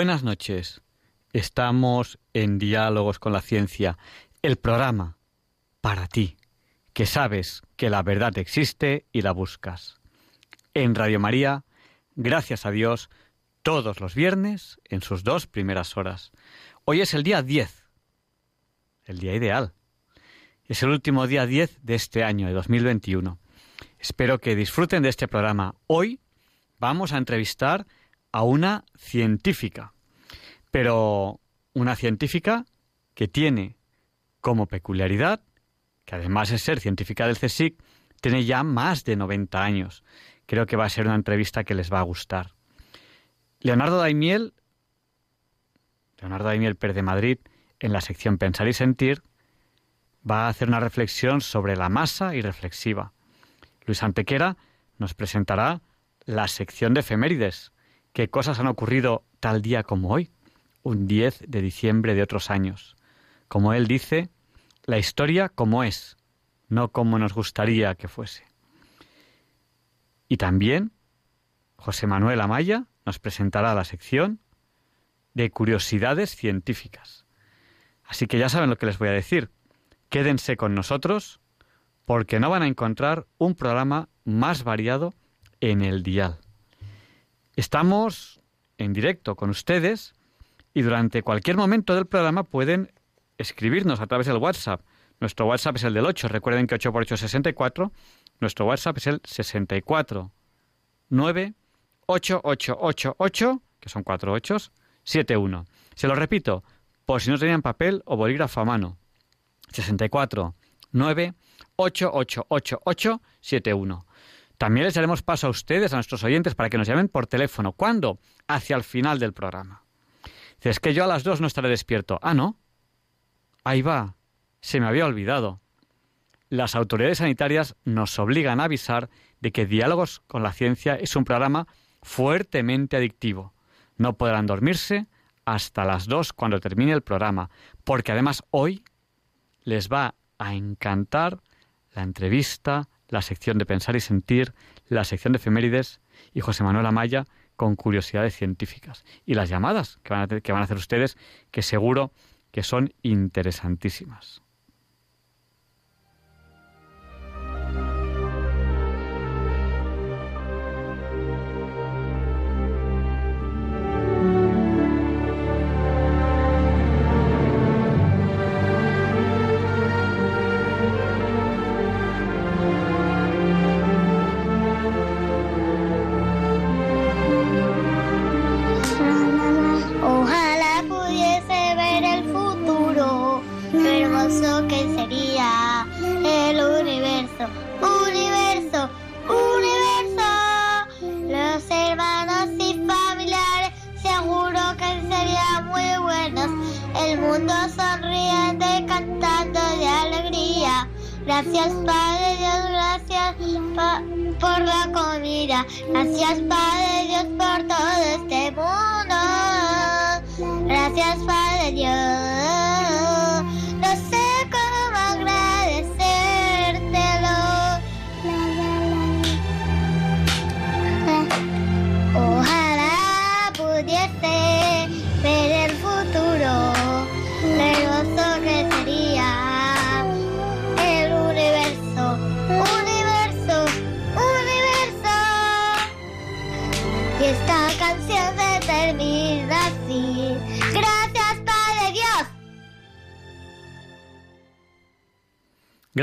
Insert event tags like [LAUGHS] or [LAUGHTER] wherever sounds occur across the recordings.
Buenas noches. Estamos en Diálogos con la Ciencia, el programa para ti, que sabes que la verdad existe y la buscas. En Radio María, gracias a Dios, todos los viernes en sus dos primeras horas. Hoy es el día 10, el día ideal. Es el último día 10 de este año, de 2021. Espero que disfruten de este programa. Hoy vamos a entrevistar una científica, pero una científica que tiene como peculiaridad, que además de ser científica del CSIC, tiene ya más de 90 años. Creo que va a ser una entrevista que les va a gustar. Leonardo Daimiel, Leonardo Daimiel Pérez de Madrid, en la sección Pensar y Sentir, va a hacer una reflexión sobre la masa y reflexiva. Luis Antequera nos presentará la sección de efemérides, qué cosas han ocurrido tal día como hoy, un 10 de diciembre de otros años. Como él dice, la historia como es, no como nos gustaría que fuese. Y también José Manuel Amaya nos presentará la sección de curiosidades científicas. Así que ya saben lo que les voy a decir. Quédense con nosotros porque no van a encontrar un programa más variado en el dial. Estamos en directo con ustedes y durante cualquier momento del programa pueden escribirnos a través del WhatsApp. Nuestro WhatsApp es el del 8. Recuerden que 8 por 8 es 64. Nuestro WhatsApp es el 64 9 8 8 8 8, que son cuatro ochos, 71. Se lo repito, por si no tenían papel o bolígrafo a mano. 64 9 8 8 8 8 71. También les daremos paso a ustedes, a nuestros oyentes, para que nos llamen por teléfono. ¿Cuándo? Hacia el final del programa. Dice, es que yo a las dos no estaré despierto. Ah, ¿no? Ahí va. Se me había olvidado. Las autoridades sanitarias nos obligan a avisar de que Diálogos con la Ciencia es un programa fuertemente adictivo. No podrán dormirse hasta las dos cuando termine el programa, porque además hoy les va a encantar la entrevista, la sección de Pensar y Sentir, la sección de Efemérides y José Manuel Amaya con curiosidades científicas. Y las llamadas que van a, que van a hacer ustedes, que seguro que son interesantísimas.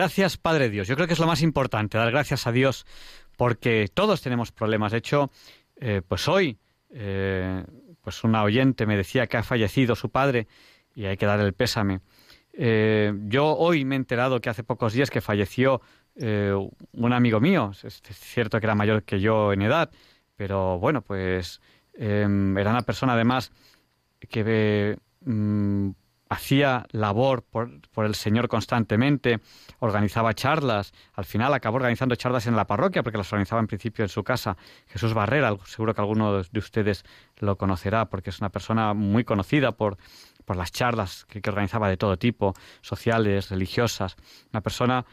Gracias, Padre Dios. Yo creo que es lo más importante, dar gracias a Dios, porque todos tenemos problemas. De hecho, eh, pues hoy, eh, pues una oyente me decía que ha fallecido su padre y hay que dar el pésame. Eh, yo hoy me he enterado que hace pocos días que falleció un amigo mío. Es, cierto que era mayor que yo en edad, pero bueno, pues era una persona, además, que mm, hacía labor por, el Señor constantemente, organizaba charlas, al final acabó organizando charlas en la parroquia porque las organizaba en principio en su casa. Jesús Barrera, seguro que alguno de ustedes lo conocerá porque es una persona muy conocida por, por las charlas que, organizaba de todo tipo, sociales, religiosas, una persona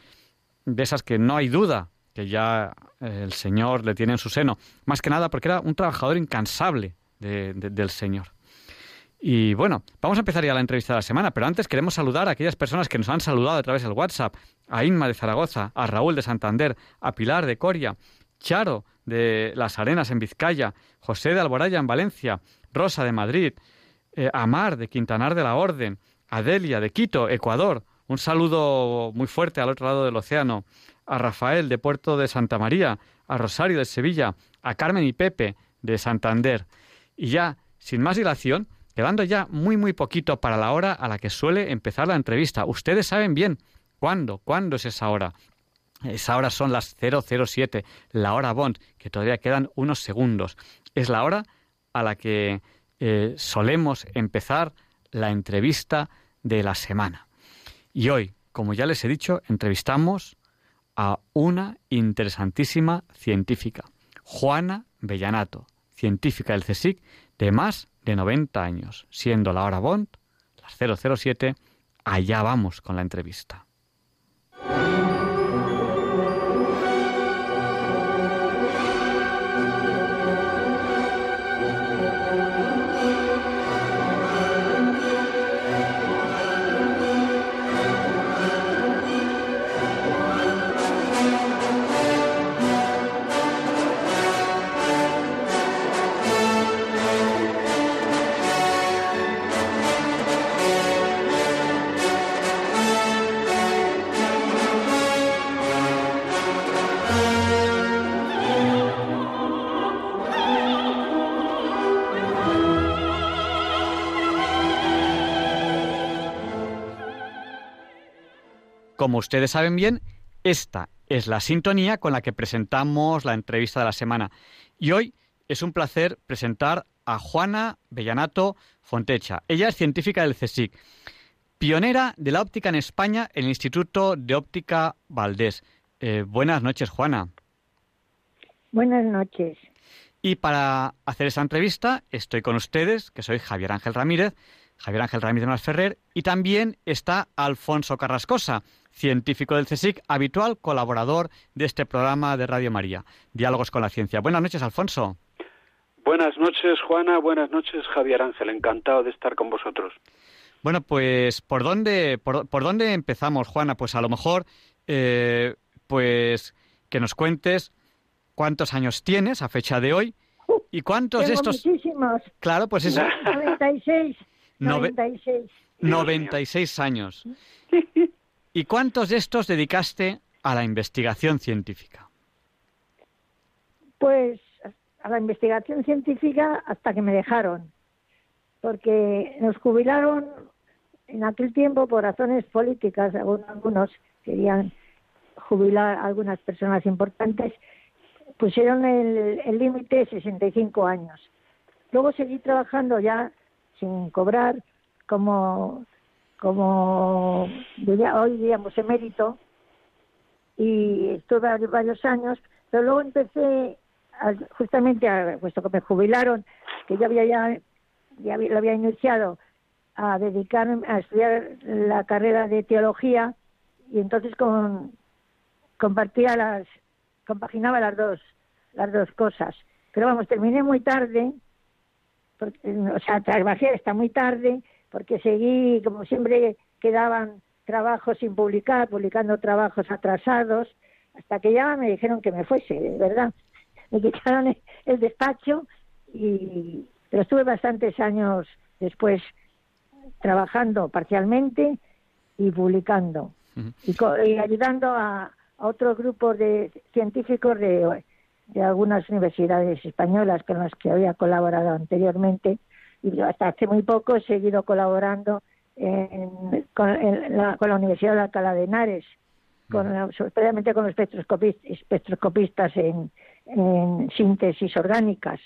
de esas que no hay duda que ya eh, el Señor le tiene en su seno, más que nada porque era un trabajador incansable del Señor. Y bueno, vamos a empezar ya la entrevista de la semana, pero antes queremos saludar a aquellas personas que nos han saludado a través del WhatsApp, a Inma de Zaragoza, a Raúl de Santander, a Pilar de Coria, Charo de Las Arenas en Vizcaya, José de Alboraya en Valencia, Rosa de Madrid, eh, Amar de Quintanar de la Orden, Adelia de Quito, Ecuador, un saludo muy fuerte al otro lado del océano, a Rafael de Puerto de Santa María, a Rosario de Sevilla, a Carmen y Pepe de Santander. Y ya, sin más dilación, quedando ya muy muy poquito para la hora a la que suele empezar la entrevista. Ustedes saben bien cuándo, cuándo es esa hora. Esa hora son las 007, la hora Bond, que todavía quedan unos segundos. Es la hora a la que eh, solemos empezar la entrevista de la semana. Y hoy, como ya les he dicho, entrevistamos a una interesantísima científica, Juana Bellanato, científica del CSIC de más de 90 años, siendo la hora Bond, las 007, allá vamos con la entrevista. Como ustedes saben bien, esta es la sintonía con la que presentamos la entrevista de la semana. Y hoy es un placer presentar a Juana Bellanato Fontecha. Ella es científica del CSIC, pionera de la óptica en España en el Instituto de Óptica Valdés. Eh, buenas noches, Juana. Buenas noches. Y para hacer esa entrevista estoy con ustedes, que soy Javier Ángel Ramírez, Javier Ángel Ramírez Ferrer, y también está Alfonso Carrascosa, científico del CSIC, habitual colaborador de este programa de Radio María, Diálogos con la Ciencia. Buenas noches, Alfonso. Buenas noches, Juana. Buenas noches, Javier Ángel. Encantado de estar con vosotros. Bueno, pues, ¿por dónde, por, dónde empezamos, Juana? Pues a lo mejor, eh, pues, que nos cuentes cuántos años tienes a fecha de hoy y cuántos de estos... muchísimos. Claro, pues eso... 96. 96. 96 años. ¿Y cuántos de estos dedicaste a la investigación científica? Pues a la investigación científica hasta que me dejaron, porque nos jubilaron en aquel tiempo por razones políticas, algunos querían jubilar a algunas personas importantes, pusieron el límite de 65 años. Luego seguí trabajando ya sin cobrar como como hoy digamos emérito y estuve varios años, pero luego empecé justamente a, puesto que me jubilaron, que yo había ya, lo había iniciado a dedicarme a estudiar la carrera de teología y entonces con, compartía las compaginaba las dos las dos cosas. Pero vamos terminé muy tarde o sea trabajé hasta muy tarde porque seguí, como siempre, quedaban trabajos sin publicar, publicando trabajos atrasados, hasta que ya me dijeron que me fuese, de verdad. Me [LAUGHS] quitaron el despacho, y, pero estuve bastantes años después trabajando parcialmente y publicando y, ayudando a, otro grupo de científicos de, de algunas universidades españolas con las que había colaborado anteriormente y hasta hace muy poco he seguido colaborando con, la, Universidad de Alcalá de Henares, con, especialmente con los espectroscopistas, en, síntesis orgánicas.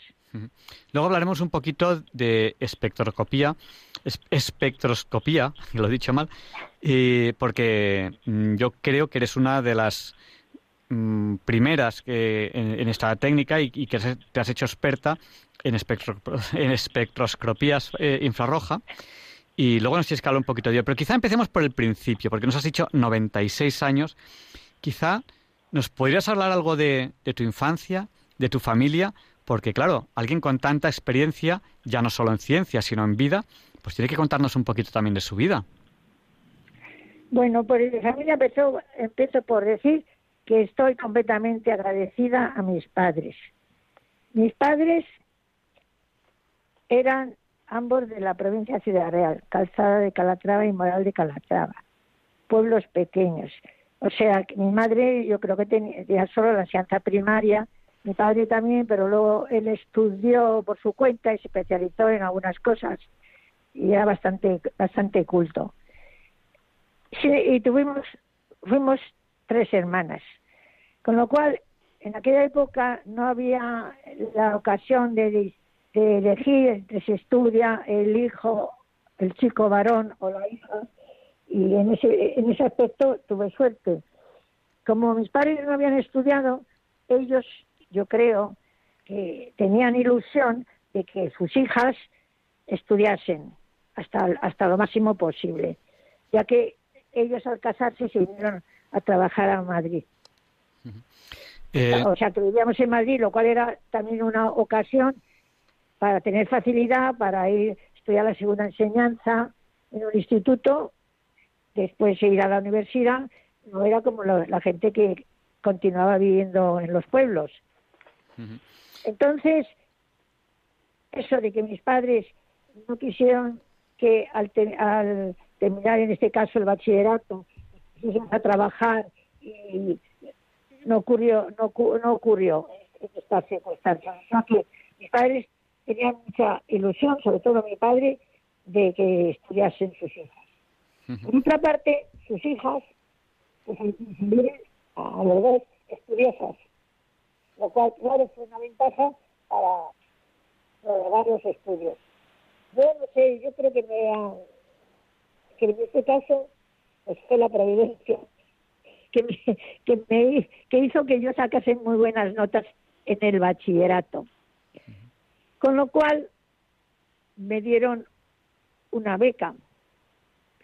Luego hablaremos un poquito de espectroscopía, espectroscopía, [LAUGHS] lo he dicho mal, porque mm, yo creo que eres una de las mm, primeras que, en, esta técnica y, que te has hecho experta en, [LAUGHS] en espectroscopías eh, infrarroja. Y luego nos tienes que hablar un poquito de ello. Pero quizá empecemos por el principio, porque nos has dicho 96 años. Quizá nos podrías hablar algo de tu infancia, de tu familia, porque claro, alguien con tanta experiencia, ya no solo en ciencia, sino en vida, pues tiene que contarnos un poquito también de su vida. Bueno, pues mi familia empezó, empiezo por decir que estoy completamente agradecida a mis padres. Mis padres eran ambos de la provincia de Ciudad Real, Calzada de Calatrava y Moral de Calatrava, pueblos pequeños. O sea, que mi madre yo creo que tenía solo la enseñanza primaria mi padre también, pero luego él estudió por su cuenta y se especializó en algunas cosas y era bastante bastante culto. Sí, y tuvimos fuimos tres hermanas, con lo cual en aquella época no había la ocasión de, elegir entre se estudia el hijo, el chico varón o la hija y en ese en ese aspecto tuve suerte. Como mis padres no habían estudiado, ellos yo creo que tenían ilusión de que sus hijas estudiasen hasta, hasta lo máximo posible, ya que ellos al casarse se vinieron a trabajar a Madrid. Eh, o sea, que vivíamos en Madrid, lo cual era también una ocasión para tener facilidad para ir a estudiar la segunda enseñanza en un instituto, después ir a la universidad, no era como la gente que continuaba viviendo en los pueblos. Entonces, eso de que mis padres no quisieron que al, terminar en este caso el bachillerato a trabajar y no ocurrió no, no ocurrió en estas circunstancias mis padres tenían mucha ilusión sobre todo mi padre de que estudiasen sus hijas por otra parte sus hijas pues a los estudiosas lo cual, claro, fue una ventaja para lograr los estudios. Yo no sé, yo creo que me que en este caso pues fue la providencia que que hizo que yo sacase muy buenas notas en el bachillerato. Con lo cual me dieron una beca.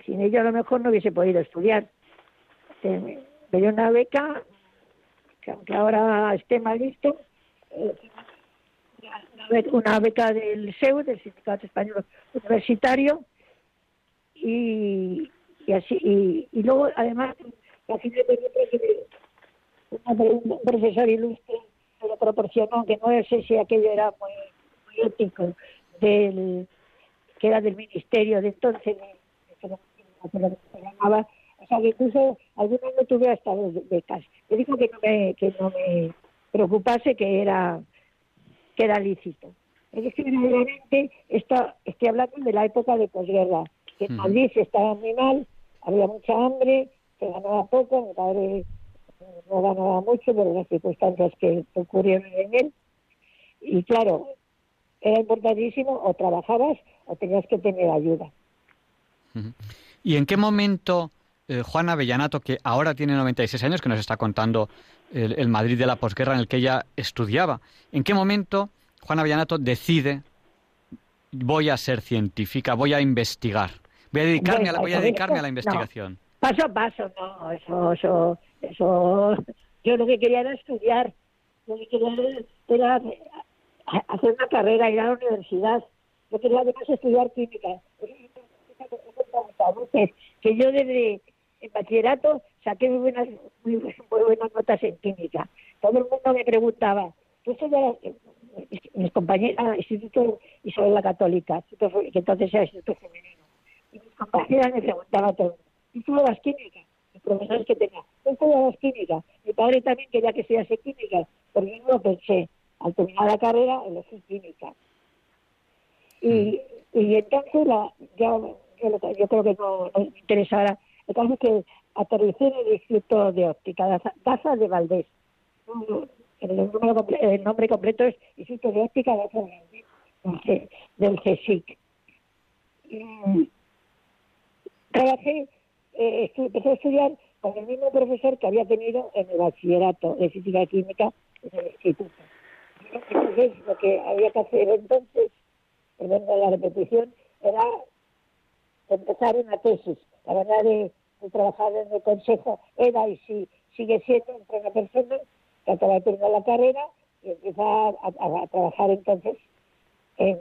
Sin ello a lo mejor no hubiese podido estudiar. Me dieron una beca que aunque ahora esté mal visto, eh, una beca del SEU, del Sindicato Español Universitario, y, y así, y, luego además, así un profesor ilustre me lo proporcionó, que no sé si aquello era muy, muy ético, del, que era del ministerio de entonces, que se llamaba o sea, que incluso algunos no tuve hasta dos becas. Me dijo que no me, que no me preocupase, que era, que era lícito. Es que verdaderamente esto, estoy hablando de la época de posguerra, que en Madrid se estaba muy mal, había mucha hambre, se ganaba poco, mi padre no ganaba mucho por las circunstancias que ocurrieron en él. Y claro, era importantísimo, o trabajabas o tenías que tener ayuda. ¿Y en qué momento eh, Juana Avellanato, que ahora tiene 96 años, que nos está contando el, Madrid de la posguerra en el que ella estudiaba. ¿En qué momento Juana Avellanato decide voy a ser científica, voy a investigar, voy a dedicarme, a, la, voy a, dedicarme a la investigación? paso a paso, no, eso, eso, eso, yo lo que quería era estudiar, lo que quería era hacer una carrera, ir a la universidad, yo quería además estudiar química. Que yo desde en bachillerato saqué muy buenas, muy, buenas notas en química. Todo el mundo me preguntaba, ¿tú mis compañeras, Instituto Isabel la Católica, que entonces era Instituto Femenino, y mis compañeras me preguntaban todo, ¿tú estudiabas química? Los profesores que tenía, ¿tú estudiabas química? Mi padre también quería que estudiase química, pero yo no lo pensé. Al terminar la carrera, elegí química. Y, y entonces la, yo, yo, creo que no, no me interesa ahora el caso es que aterricé en el Instituto de Óptica, Daza de Valdés. el, nombre completo es Instituto de Óptica de del CSIC. Trabajé, eh, empecé a estudiar con el mismo profesor que había tenido en el bachillerato de física y química en el instituto. Entonces, lo que había que hacer entonces, perdón la repetición, era empezar una tesis. La verdad de, trabajar en el consejo era y si sigue siendo entre una persona que acaba de terminar la carrera y empieza a, trabajar entonces en,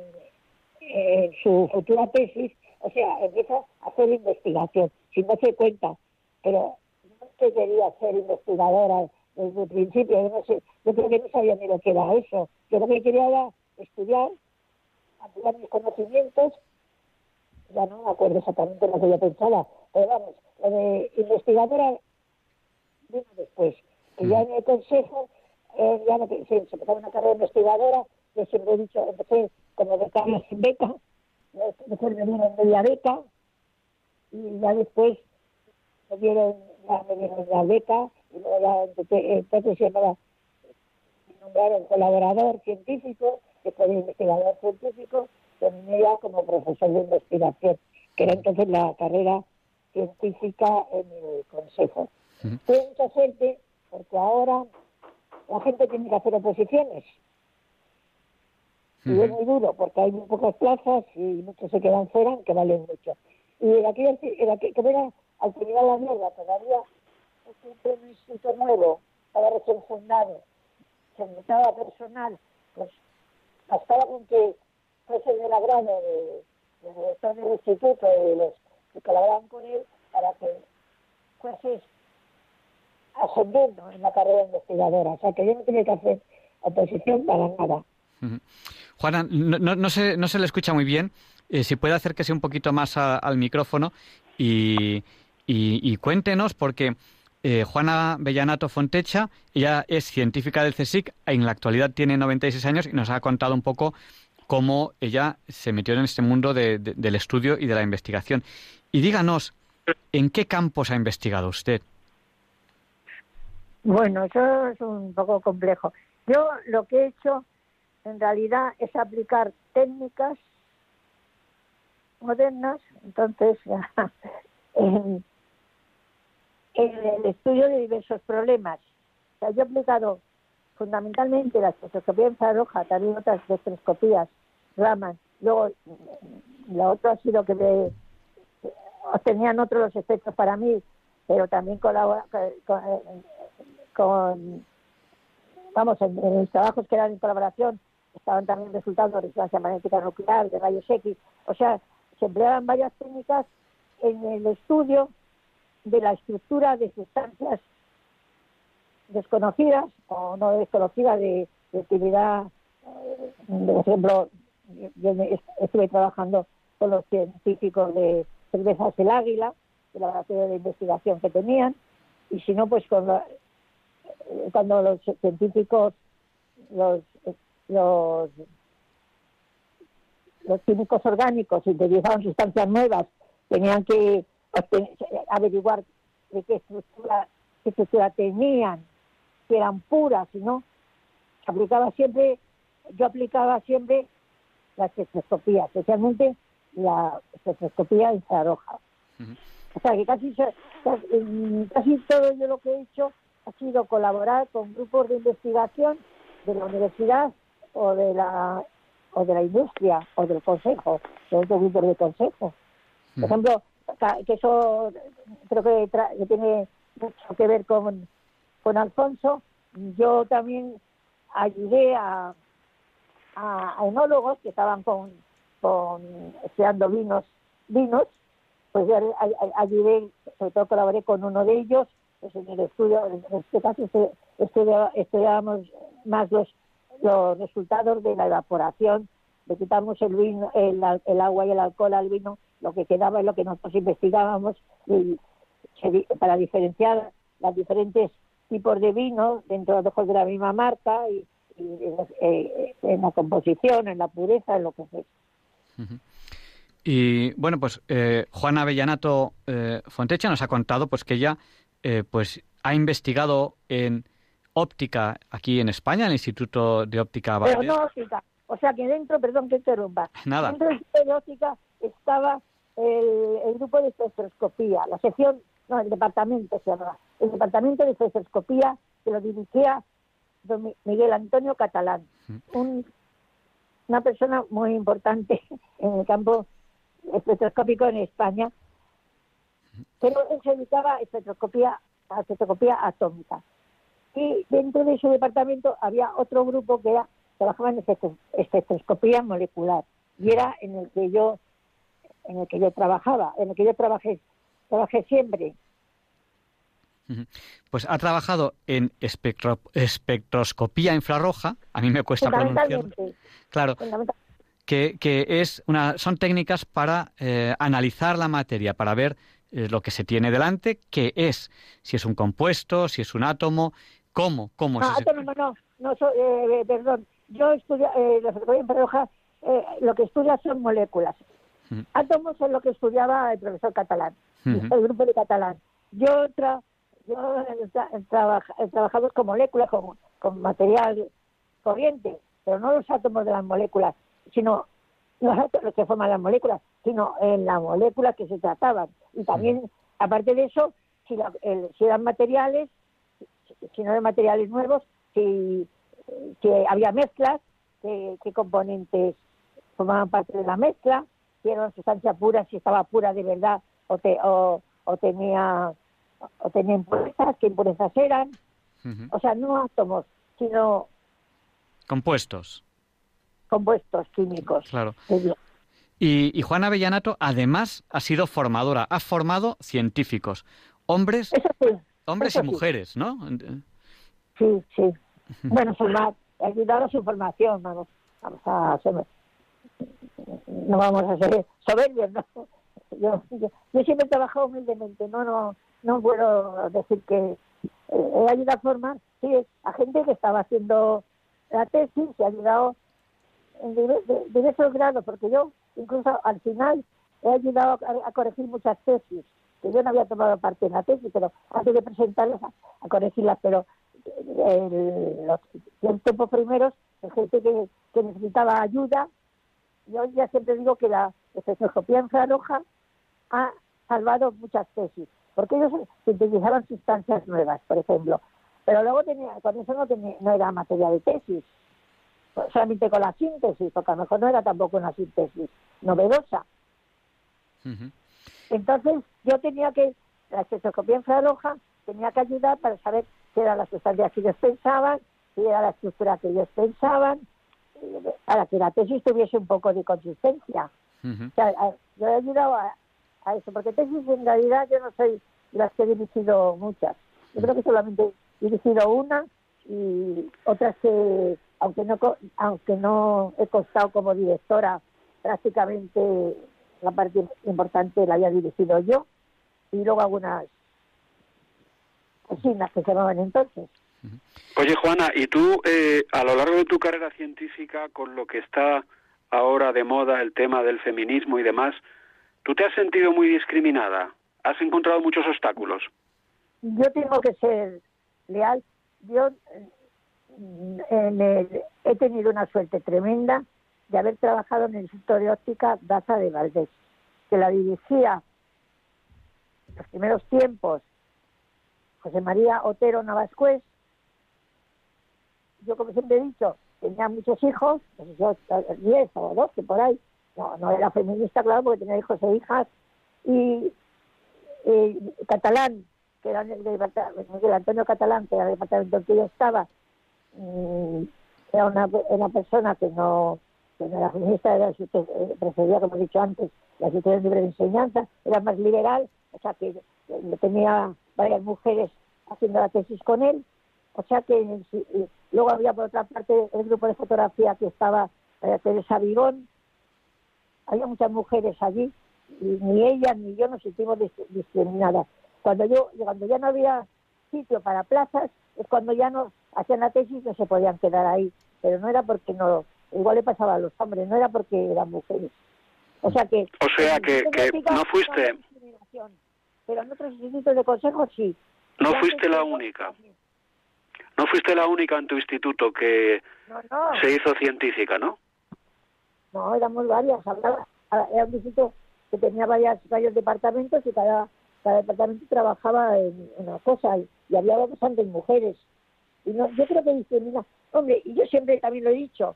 su futura tesis, o sea, empieza a hacer investigación, sin darse cuenta, pero no que quería ser investigadora desde el principio, yo, no sé, yo creo que no sabía ni lo que era eso, yo lo que quería era estudiar, ampliar mis conocimientos, ya no me acuerdo exactamente lo que yo pensaba, pero vamos, lo de investigadora vino después. Que ya en el consejo, eh, ya no, se, se empezaba una carrera investigadora, yo siempre he dicho, empecé como becaria sin beca, después me dieron media beca, y ya después me dieron, ya me dieron la beca, y luego ya entonces se llamaba, me nombraron colaborador científico, después de investigador científico, terminé ya como profesor de investigación, que era entonces la carrera científica en el consejo. Tuve mucha suerte porque ahora la gente tiene que hacer oposiciones. Y es muy duro, porque hay muy pocas plazas y muchos se quedan fuera, que valen mucho. Y en aquel, en aquel, como era al terminar la mierda, todavía siempre un instituto nuevo, estaba recién fundado, se necesitaba personal, pues bastaba con que fuese del agrado de, de, de del instituto y los que colaboraban con él para que fuese ascendiendo en la carrera investigadora. O sea, que yo no tenía que hacer oposición para nada. Juana, no, no, se, no se le escucha muy bien. Eh, si puede acérquese un poquito más al micrófono y, cuéntenos, porque eh, Juana Bellanato Fontecha, ella es científica del CSIC, en la actualidad tiene 96 años y nos ha contado un poco cómo ella se metió en este mundo del estudio y de la investigación. Y díganos, ¿en qué campos ha investigado usted? Bueno, eso es un poco complejo. Yo lo que he hecho en realidad es aplicar técnicas modernas, entonces, [LAUGHS] en, el estudio de diversos problemas. Yo he aplicado fundamentalmente la espectroscopía infrarroja, también otras espectroscopías, Raman. Luego, la otra ha sido que me, obtenían otros los efectos para mí, pero también colabora, con, con, vamos, en, trabajos que eran en colaboración estaban también resultados de resonancia magnética nuclear, de rayos X, o sea, se empleaban varias técnicas en el estudio de la estructura de sustancias desconocidas o no desconocidas de, utilidad. Eh, por ejemplo, yo estuve trabajando con los científicos de cervezas El Águila, de la laboratorio de investigación que tenían, y si no, pues con la, cuando los científicos, los, los, los químicos orgánicos utilizaban sustancias nuevas, tenían que averiguar de qué estructura, qué estructura tenían, si eran puras, no. Aplicaba siempre, yo aplicaba siempre la espectroscopía, especialmente la espectroscopía infrarroja. O sea que casi, casi todo yo lo que he hecho ha sido colaborar con grupos de investigación de la universidad o de la o de la industria o del consejo, de otros grupos de consejo. Por ejemplo, que eso creo que, que, tiene mucho que ver con, con Alfonso. Yo también ayudé a, a, enólogos que estaban con, con estudiando vinos, vinos, pues yo ayudé, sobre todo colaboré con uno de ellos pues en el estudio, en este caso estudiábamos más los, los resultados de la evaporación, le quitamos el vino, el, el, agua y el alcohol al vino, lo que quedaba es lo que nosotros investigábamos para diferenciar los diferentes tipos de vino dentro de la misma marca y, eh, en la composición, en la pureza, en lo que sea. Y bueno, pues eh, Juana Avellanato eh, Fontecha nos ha contado pues que ella eh, pues ha investigado en óptica aquí en España, en el Instituto de Óptica Pero no óptica. O sea que dentro, perdón que interrumpa, Nada. dentro del Instituto de óptica estaba el, el grupo de espectroscopía, la sección, no, el departamento se llamaba, el departamento de espectroscopía que lo dirigía don Mi- Miguel Antonio Catalán, un- una persona muy importante [LAUGHS] en el campo espectroscópico en España, pero él se dedicaba a espectroscopía, a espectroscopía atómica. Y dentro de ese departamento había otro grupo que era, trabajaba en espectro- espectroscopía molecular. Y era en el que yo en el que yo trabajaba, en el que yo trabajé trabajé siempre. Pues ha trabajado en espectro- espectroscopía infrarroja, a mí me cuesta pronunciarlo. Claro, que, que es una, son técnicas para eh, analizar la materia, para ver eh, lo que se tiene delante, qué es, si es un compuesto, si es un átomo, cómo, cómo es Ah, ese- átomo, no, no, so- eh, perdón. Yo estudio eh, la infrarroja, eh, lo que estudia son moléculas. Átomos es lo que estudiaba el profesor catalán, el grupo de catalán. Yo tra- yo tra- he trabaja- he trabajado con moléculas, con, con material corriente, pero no los átomos de las moléculas, sino los átomos que forman las moléculas, sino en las moléculas que se trataban. Y también, aparte de eso, si, la- el- si eran materiales, si no eran materiales nuevos, si, si había mezclas, qué, qué componentes formaban parte de la mezcla, si era una sustancia pura, si estaba pura de verdad o, te- o, o tenía o tenía impurezas, qué impurezas eran, o sea, no átomos, sino compuestos. compuestos químicos. Claro. que. Y, y Juana Avellanato además ha sido formadora, ha formado científicos, hombres, Eso sí, hombres y sí. mujeres, ¿no? sí, sí. Bueno, formar, ayudar a su formación, vamos, vamos a ser, no vamos a ser soberbios, ¿no? Yo, yo, yo siempre he trabajado humildemente, no, no, no puedo decir que eh, he ayudado a formar, sí, a gente que estaba haciendo la tesis, he ayudado en diversos grados, porque yo incluso al final he ayudado a, a corregir muchas tesis, que yo no había tomado parte en la tesis, pero antes de presentarlas a, a pero eh, los, tiempos primeros, gente que, necesitaba ayuda, yo ya siempre digo que la espectroscopía infrarroja ha salvado muchas tesis, porque ellos sintetizaban sustancias nuevas, por ejemplo, pero luego tenía, con eso no, tenía, no era materia de tesis, pues solamente con la síntesis, porque a lo mejor no era tampoco una síntesis novedosa. Entonces yo tenía que, la espectroscopía infrarroja tenía que ayudar para saber si eran las sustancias que ellos pensaban, si era la estructura que ellos pensaban, eh, para que la tesis tuviese un poco de consistencia. O sea, yo he ayudado a, a eso, porque tesis en realidad yo no soy las que he dirigido muchas. Yo creo que solamente he dirigido una y otras que, aunque no, aunque no he costado como directora, prácticamente la parte importante la había dirigido yo y luego algunas cocinas que se llamaban entonces. Oye, Juana, ¿y tú eh, a lo largo de tu carrera científica, con lo que está ahora de moda el tema del feminismo y demás, ¿tú te has sentido muy discriminada? ¿Has encontrado muchos obstáculos? yo tengo que ser leal. Yo eh, en el- he tenido una suerte tremenda de haber trabajado en el Instituto de Óptica Daza de Valdés, que la dirigía en los primeros tiempos José María Otero Navascués. Yo, como siempre he dicho, tenía muchos hijos, si ocho, 10 o 12 por ahí. No, no era feminista, claro, porque tenía hijos e hijas. Y eh, Catalán, que era el Miguel Antonio Catalán, que era el departamento en que yo estaba, mm, era una persona que no, no era feminista, era, eh, prefería, como he dicho antes, la situación libre de enseñanza, era más liberal, o sea que eh, tenía varias mujeres haciendo la tesis con él, o sea que y luego había por otra parte el grupo de fotografía que estaba eh, Teresa Vigón, había muchas mujeres allí y ni ella ni yo nos sentimos dis- discriminadas. Cuando yo cuando ya no había sitio para plazas es cuando ya no hacían la tesis no se podían quedar ahí, pero no era porque no igual le pasaba a los hombres, no era porque eran mujeres. O sea que O sea, que- no fuiste- pero en otros institutos de consejo sí. No Ya fuiste la única. no fuiste la única en tu instituto que No, no, se hizo científica, ¿no? no, éramos varias. Hablaba, era un instituto que tenía varias, varios departamentos y cada, cada departamento trabajaba en, en una cosa y, y había bastantes mujeres. Y no, yo creo que discrimina. Hombre, y yo siempre también lo he dicho,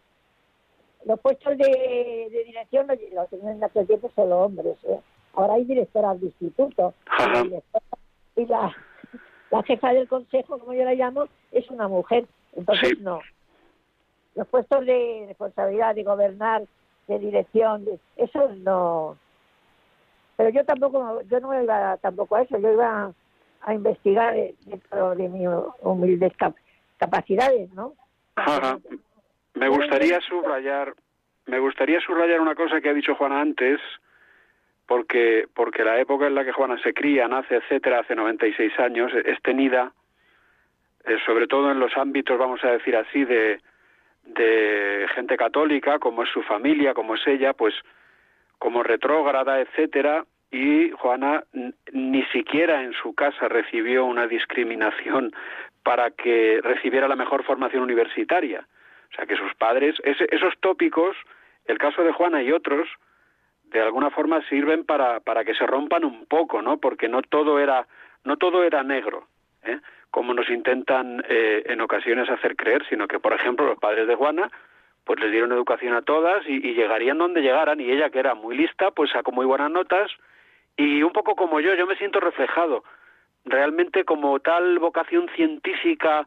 los puestos de, de dirección los, los tenían en aquel tiempo solo hombres. ¿eh? Ahora hay directoras de instituto. y la Ajá. directora- Y la, la jefa del consejo, como yo la llamo, es una mujer. Entonces, Sí. no. Los puestos de responsabilidad, de gobernar, de dirección, de, eso no. Pero yo tampoco, yo no iba tampoco a eso, yo iba a investigar eh, dentro de mis humildes cap- capacidades, ¿no? Ajá. Me gustaría subrayar, me gustaría subrayar una cosa que ha dicho Juana antes, porque porque la época en la que Juana se cría, nace, etcétera, hace 96 años, es tenida, eh, sobre todo en los ámbitos, vamos a decir así, de de gente católica, como es su familia, como es ella, pues como retrógrada, etcétera, y Juana ni siquiera en su casa recibió una discriminación para que recibiera la mejor formación universitaria. O sea, que sus padres, ese- esos tópicos, el caso de Juana y otros, de alguna forma sirven para, para que se rompan un poco, ¿no? Porque no todo era, no todo era negro, ¿eh? como nos intentan eh, en ocasiones hacer creer, sino que, por ejemplo, los padres de Juana, pues les dieron educación a todas y, y llegarían donde llegaran, y ella, que era muy lista, pues sacó muy buenas notas, y un poco como yo, yo me siento reflejado. Realmente como tal vocación científica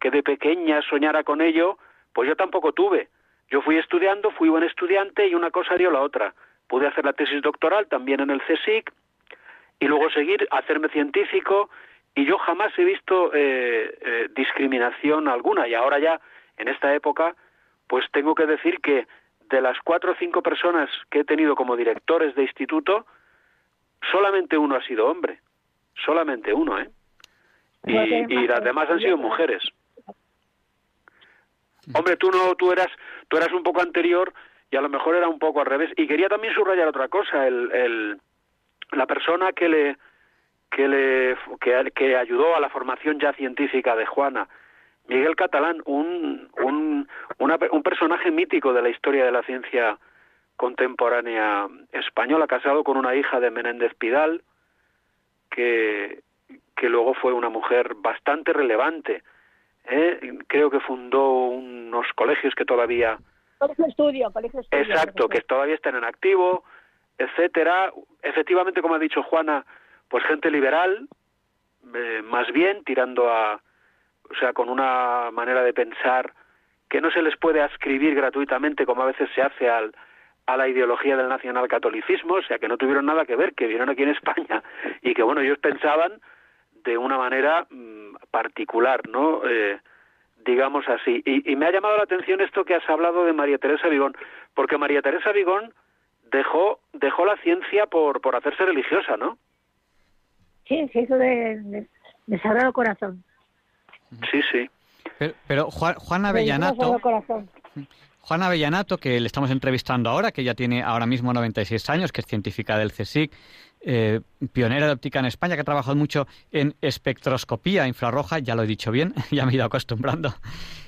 que de pequeña soñara con ello, pues yo tampoco tuve. Yo fui estudiando, fui buen estudiante y una cosa dio la otra. Pude hacer la tesis doctoral también en el CSIC y luego seguir, hacerme científico y yo jamás he visto eh, eh, discriminación alguna. Y ahora ya en esta época pues tengo que decir que de las cuatro o cinco personas que he tenido como directores de instituto solamente uno ha sido hombre. Solamente uno eh y, y las demás han sido mujeres hombre tú no tú eras tú eras un poco anterior y a lo mejor era un poco al revés. Y quería también subrayar otra cosa el, el la persona que le que le que, ayudó a la formación ya científica de Juana Miguel Catalán un un una- un personaje mítico de la historia de la ciencia contemporánea española casado con una hija de Menéndez Pidal que que luego fue una mujer bastante relevante ¿eh? creo que fundó unos colegios que todavía Colegio estudio, colegio estudio. Exacto, que todavía están en activo, etcétera. Efectivamente, como ha dicho Juana, pues gente liberal, eh, más bien tirando a, o sea, con una manera de pensar que no se les puede ascribir gratuitamente como a veces se hace al, a la ideología del nacionalcatolicismo, o sea, que no tuvieron nada que ver, que vieron aquí en España y que, bueno, ellos pensaban de una manera mm, particular, ¿no? Eh, digamos así. Y, y me ha llamado la atención esto que has hablado de María Teresa Vigón, porque María Teresa Vigón dejó dejó la ciencia por por hacerse religiosa, ¿no? Sí, sí, eso de, de, de Sagrado Corazón. Sí, sí. Pero, pero Juan, Juan Avellanato, Sagrado Corazón. Juan Avellanato, que le estamos entrevistando ahora, que ya tiene ahora mismo 96 años, que es científica del CSIC, eh, pionera de óptica en España, que ha trabajado mucho en espectroscopía infrarroja, ya lo he dicho bien, [LAUGHS] ya me he ido acostumbrando.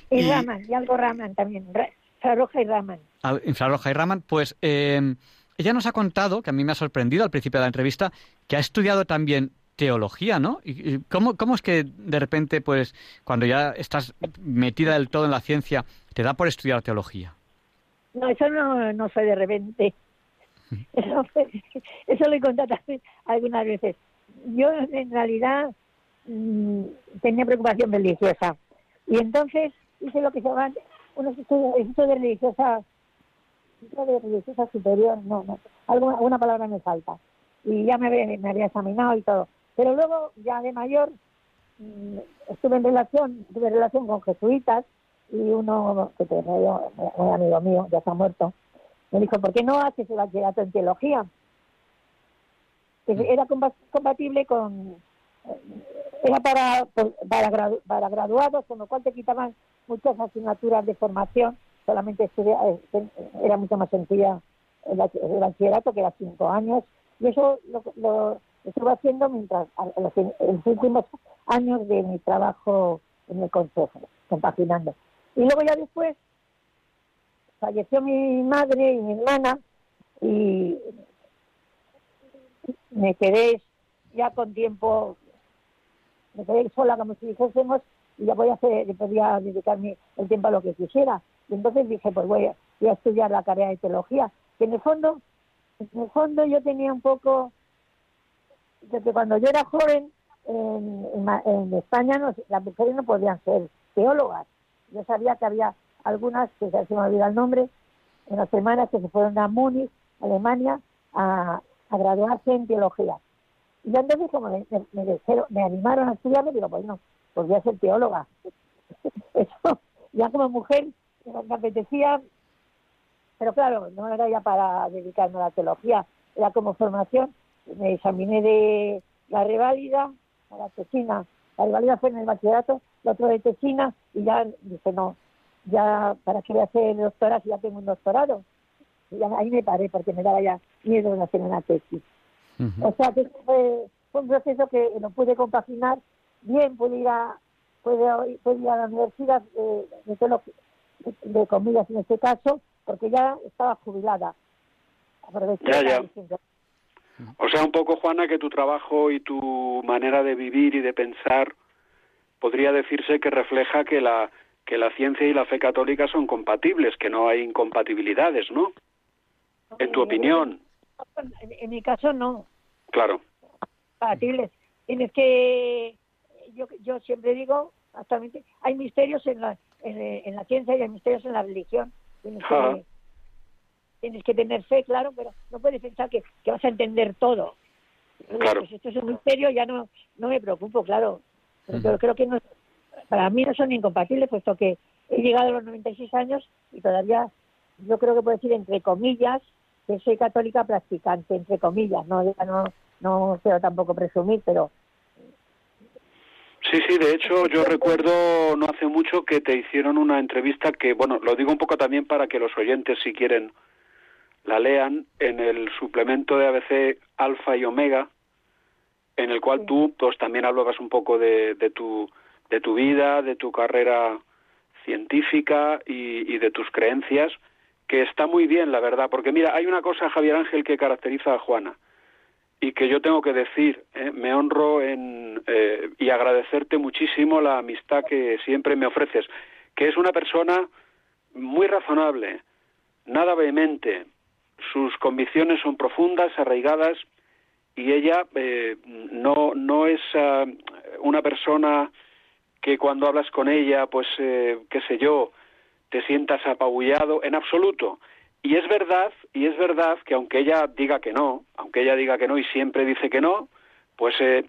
Y, Y- Raman, y algo Raman también. Ra- Roja y Raman. al- infrarroja y Raman, pues eh, ella nos ha contado, que a mí me ha sorprendido al principio de la entrevista, que ha estudiado también teología, ¿no? ¿Y y cómo, cómo es que de repente, pues, cuando ya estás metida del todo en la ciencia, te da por estudiar teología? No, eso no, no fue de repente. [LAUGHS] Eso, eso lo he contado también algunas veces. Yo, en realidad, mm, tenía preocupación religiosa. Y entonces hice lo que se llama unos estudios, estudios de religiosa, de religiosa superior, no, no, alguna, alguna palabra me falta. Y ya me había, me había examinado y todo. Pero luego, ya de mayor, mm, estuve en relación, tuve relación con jesuitas y uno que te un amigo mío, ya ha muerto, me dijo, ¿por qué no haces el bachillerato en teología? Que era compa- compatible con, eh, era para, para, gradu- para graduados, con lo cual te quitaban muchas asignaturas de formación, solamente estudia, eh, era mucho más sencilla el, bach- el bachillerato, que era cinco años, y eso lo, lo estuve haciendo mientras, a los, en los últimos años de mi trabajo en el consejo, compaginando. Y luego ya después falleció mi madre y mi hermana y me quedé ya con tiempo, me quedé sola como si dijésemos y ya voy a hacer, podía dedicarme el tiempo a lo que quisiera. Y entonces dije, pues voy a, voy a estudiar la carrera de teología, que en el fondo, en el fondo yo tenía un poco, desde cuando yo era joven, en, en, España no, las mujeres no podían ser teólogas. Yo sabía que había algunas, que se me olvida el nombre, en las semanas que se fueron a Múnich, Alemania, a, graduarse en teología. Y entonces como me, me, animaron a estudiarme, digo, pues no, pues voy a ser teóloga. [LAUGHS] Eso, ya como mujer me apetecía, pero claro, no era ya para dedicarme a la teología, era como formación. Me examiné de la reválida a la tesina. La reválida fue en el bachillerato, lo otro de tesina, y ya dije, no, ya para qué voy a hacer doctorado si ya tengo un doctorado. Y ahí me paré porque me daba ya miedo de hacer una tesis. O sea que fue, un proceso que no pude compaginar. Bien, pude ir a, pude, pude ir a la universidad de, de, de, comillas en este caso, porque ya estaba jubilada. Ya, ya. O sea, un poco, Juana, que tu trabajo y tu manera de vivir y de pensar podría decirse que refleja que la que la ciencia y la fe católica son compatibles, que no hay incompatibilidades, ¿no? En tu opinión. En, mi caso no. Claro. Compatibles. Tienes que, yo, yo siempre digo, actualmente, hay misterios en la, en, la ciencia y hay misterios en la religión. Tienes que, tienes que tener fe, claro, pero no puedes pensar que, que vas a entender todo. Claro. Pues esto es un misterio, ya no, no me preocupo, claro. Pero creo que no, para mí no son incompatibles, puesto que he llegado a los 96 años y todavía yo creo que puedo decir entre comillas que soy católica practicante, entre comillas, no no no quiero tampoco presumir, pero Sí, sí, de hecho yo recuerdo no hace mucho que te hicieron una entrevista que, bueno, lo digo un poco también para que los oyentes si quieren la lean en el suplemento de ABC Alfa y Omega, en el cual tú pues también hablabas un poco de, de tu de tu vida, de tu carrera científica y, de tus creencias, que está muy bien, la verdad, porque mira, hay una cosa, Javier Ángel, que caracteriza a Juana y que yo tengo que decir, eh, me honro en, eh, y agradecerte muchísimo la amistad que siempre me ofreces, que es una persona muy razonable, nada vehemente, sus convicciones son profundas, arraigadas, y ella eh, no, no es ah, una persona que cuando hablas con ella, pues, eh, qué sé yo, te sientas apabullado, en absoluto. Y es verdad, y es verdad que aunque ella diga que no, aunque ella diga que no y siempre dice que no, pues eh,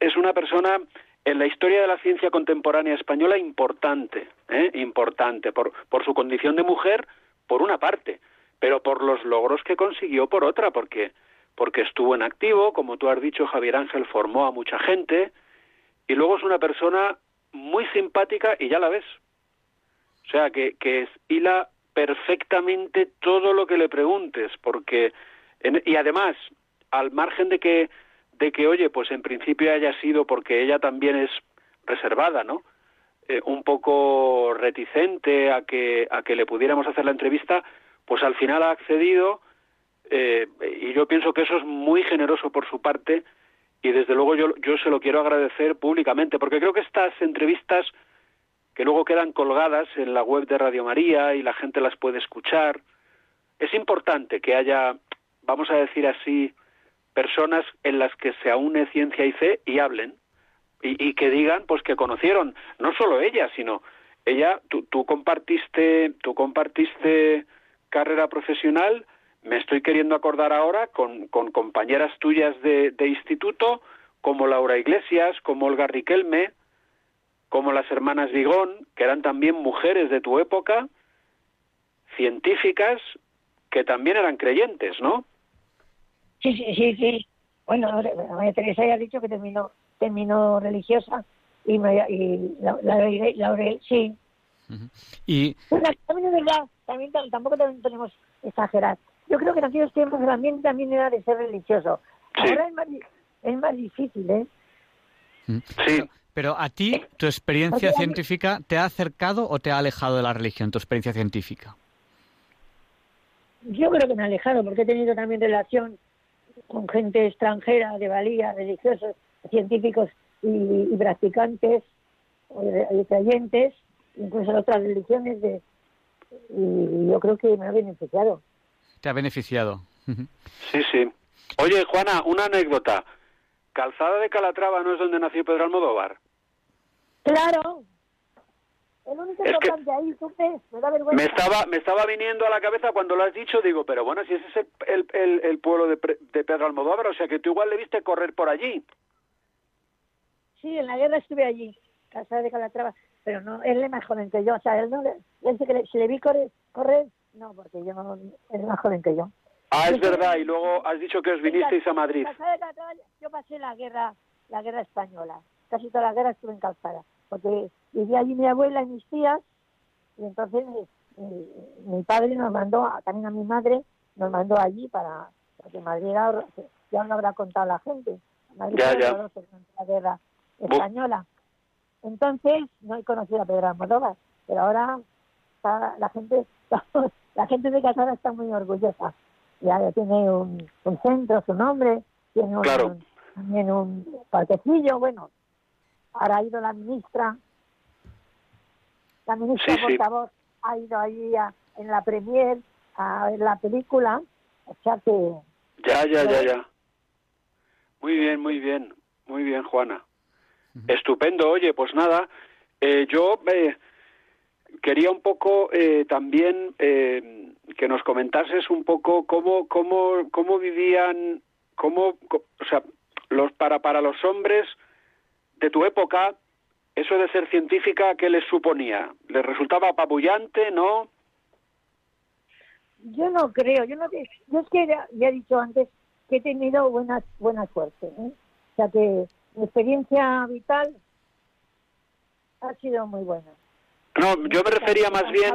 es una persona en la historia de la ciencia contemporánea española importante, ¿eh? importante, por, por su condición de mujer, por una parte, pero por los logros que consiguió por otra, porque, porque estuvo en activo, como tú has dicho, Javier Ángel formó a mucha gente, y luego es una persona muy simpática y ya la ves. O sea, que, que hila perfectamente todo lo que le preguntes, porque y además, al margen de que de que oye, pues en principio haya sido porque ella también es reservada, ¿no? Eh, un poco reticente a que a que le pudiéramos hacer la entrevista, pues al final ha accedido eh, y yo pienso que eso es muy generoso por su parte y desde luego yo, yo se lo quiero agradecer públicamente, porque creo que estas entrevistas que luego quedan colgadas en la web de Radio María y la gente las puede escuchar, es importante que haya, vamos a decir así, personas en las que se aúne ciencia y fe y hablen y, que digan pues que conocieron no solo ella sino ella tú compartiste tú compartiste carrera profesional me estoy queriendo acordar ahora con, con compañeras tuyas de, de, instituto, como Laura Iglesias, como Olga Riquelme, como las hermanas Vigón, que eran también mujeres de tu época, científicas, que también eran creyentes, ¿no? Sí, sí, sí, sí. Bueno, María Teresa ya ha dicho que terminó, terminó religiosa y, me, y Laura, sí. Y... también es verdad, también, tampoco tenemos exagerar yo creo que en aquellos tiempos el ambiente también era de ser religioso. Ahora es más, es más difícil, ¿eh? Sí, Pero a ti, tu experiencia científica, ¿te ha acercado o te ha alejado de la religión, tu experiencia científica? Yo creo que me ha alejado porque he tenido también relación con gente extranjera de valía, religiosos, científicos y, practicantes, y creyentes, incluso de otras religiones, de, y yo creo que me ha beneficiado. Te ha beneficiado. Sí, sí. Oye, Juana, una anécdota. ¿Calzada de Calatrava no es donde nació Pedro Almodóvar? Claro. El único es que ahí, ¿tú Me da vergüenza. Me estaba, me estaba viniendo a la cabeza cuando lo has dicho, digo, pero bueno, si ese es el, el, el, pueblo de, de, Pedro Almodóvar, o sea que tú igual le viste correr por allí. Sí, en la guerra estuve allí, Calzada de Calatrava, pero no, él es más joven que yo, o sea, él no, él que le, si le vi correr, correr, no, porque yo no, es más joven que yo. Ah, es verdad, y luego has dicho que os vinisteis a Madrid. Yo pasé la guerra, la guerra española, casi toda la guerra estuve en Calzada, porque vivía allí mi abuela y mis tías, y entonces mi, padre nos mandó, también a mi madre, nos mandó allí para, porque Madrid era, ya no habrá contado la gente, Madrid ya, ya. la guerra española. Entonces, no he conocido a Pedro Almodóvar, pero ahora la gente, [LAUGHS] la gente de Casada está muy orgullosa. Ya tiene un, centro, su nombre, tiene un, también un parquecillo, bueno, ahora ha ido la ministra, la ministra portavoz ha ido ahí en la premier a ver la película, o sea que... Ya, ya, ya, ya. Muy bien, muy bien, muy bien, Juana. Estupendo, oye, pues nada, eh, yo eh, quería un poco eh, también eh, que nos comentases un poco cómo, cómo, cómo vivían, cómo, o sea, los, para, para los hombres de tu época, eso de ser científica, ¿qué les suponía? ¿Les resultaba apabullante, no? Yo no creo, yo no yo es que ya, he dicho antes que he tenido buena, buena suerte, ¿eh? o sea que mi experiencia vital ha sido muy buena. No, yo me refería más bien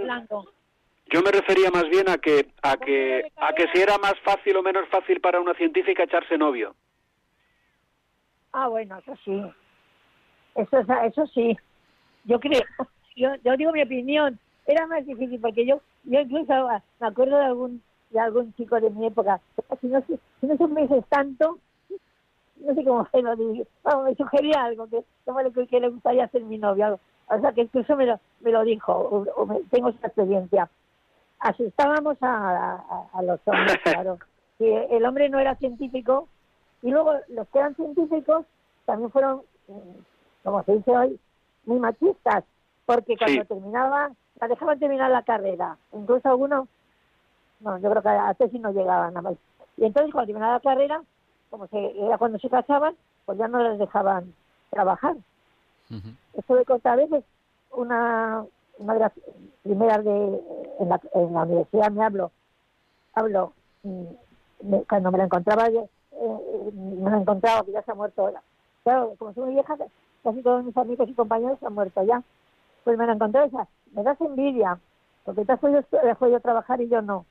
yo me refería más bien a que a que a que si era más fácil o menos fácil para una científica echarse novio. Ah, bueno, eso sí. Eso eso sí. Yo creo, [LAUGHS] yo, yo digo mi opinión, era más difícil porque yo yo incluso me acuerdo de algún de algún chico de mi época, si no si no son meses tanto, no sé cómo se lo digo, me sugería algo que, que le gustaría ser mi novio, o sea que incluso me lo, me lo dijo, o, tengo esa experiencia asustábamos a, a, los hombres, [LAUGHS] claro. Que el hombre no era científico y luego los que eran científicos también fueron, mm, como se dice hoy, muy machistas, porque cuando terminaba, la dejaban terminar la carrera. Incluso algunos, no, yo creo que a tesis no llegaban nada más. Y entonces cuando terminaba la carrera, como se, era cuando se casaban, pues ya no les dejaban trabajar. Eso de contar a veces una una de las primeras de en la, en la universidad me hablo hablo mm, cuando me la encontraba eh, me la encontraba que ya se ha muerto claro como soy muy vieja casi todos mis amigos y compañeros se han muerto ya. Pues me la encontré esa me das envidia porque te has podido, trabajar y yo no.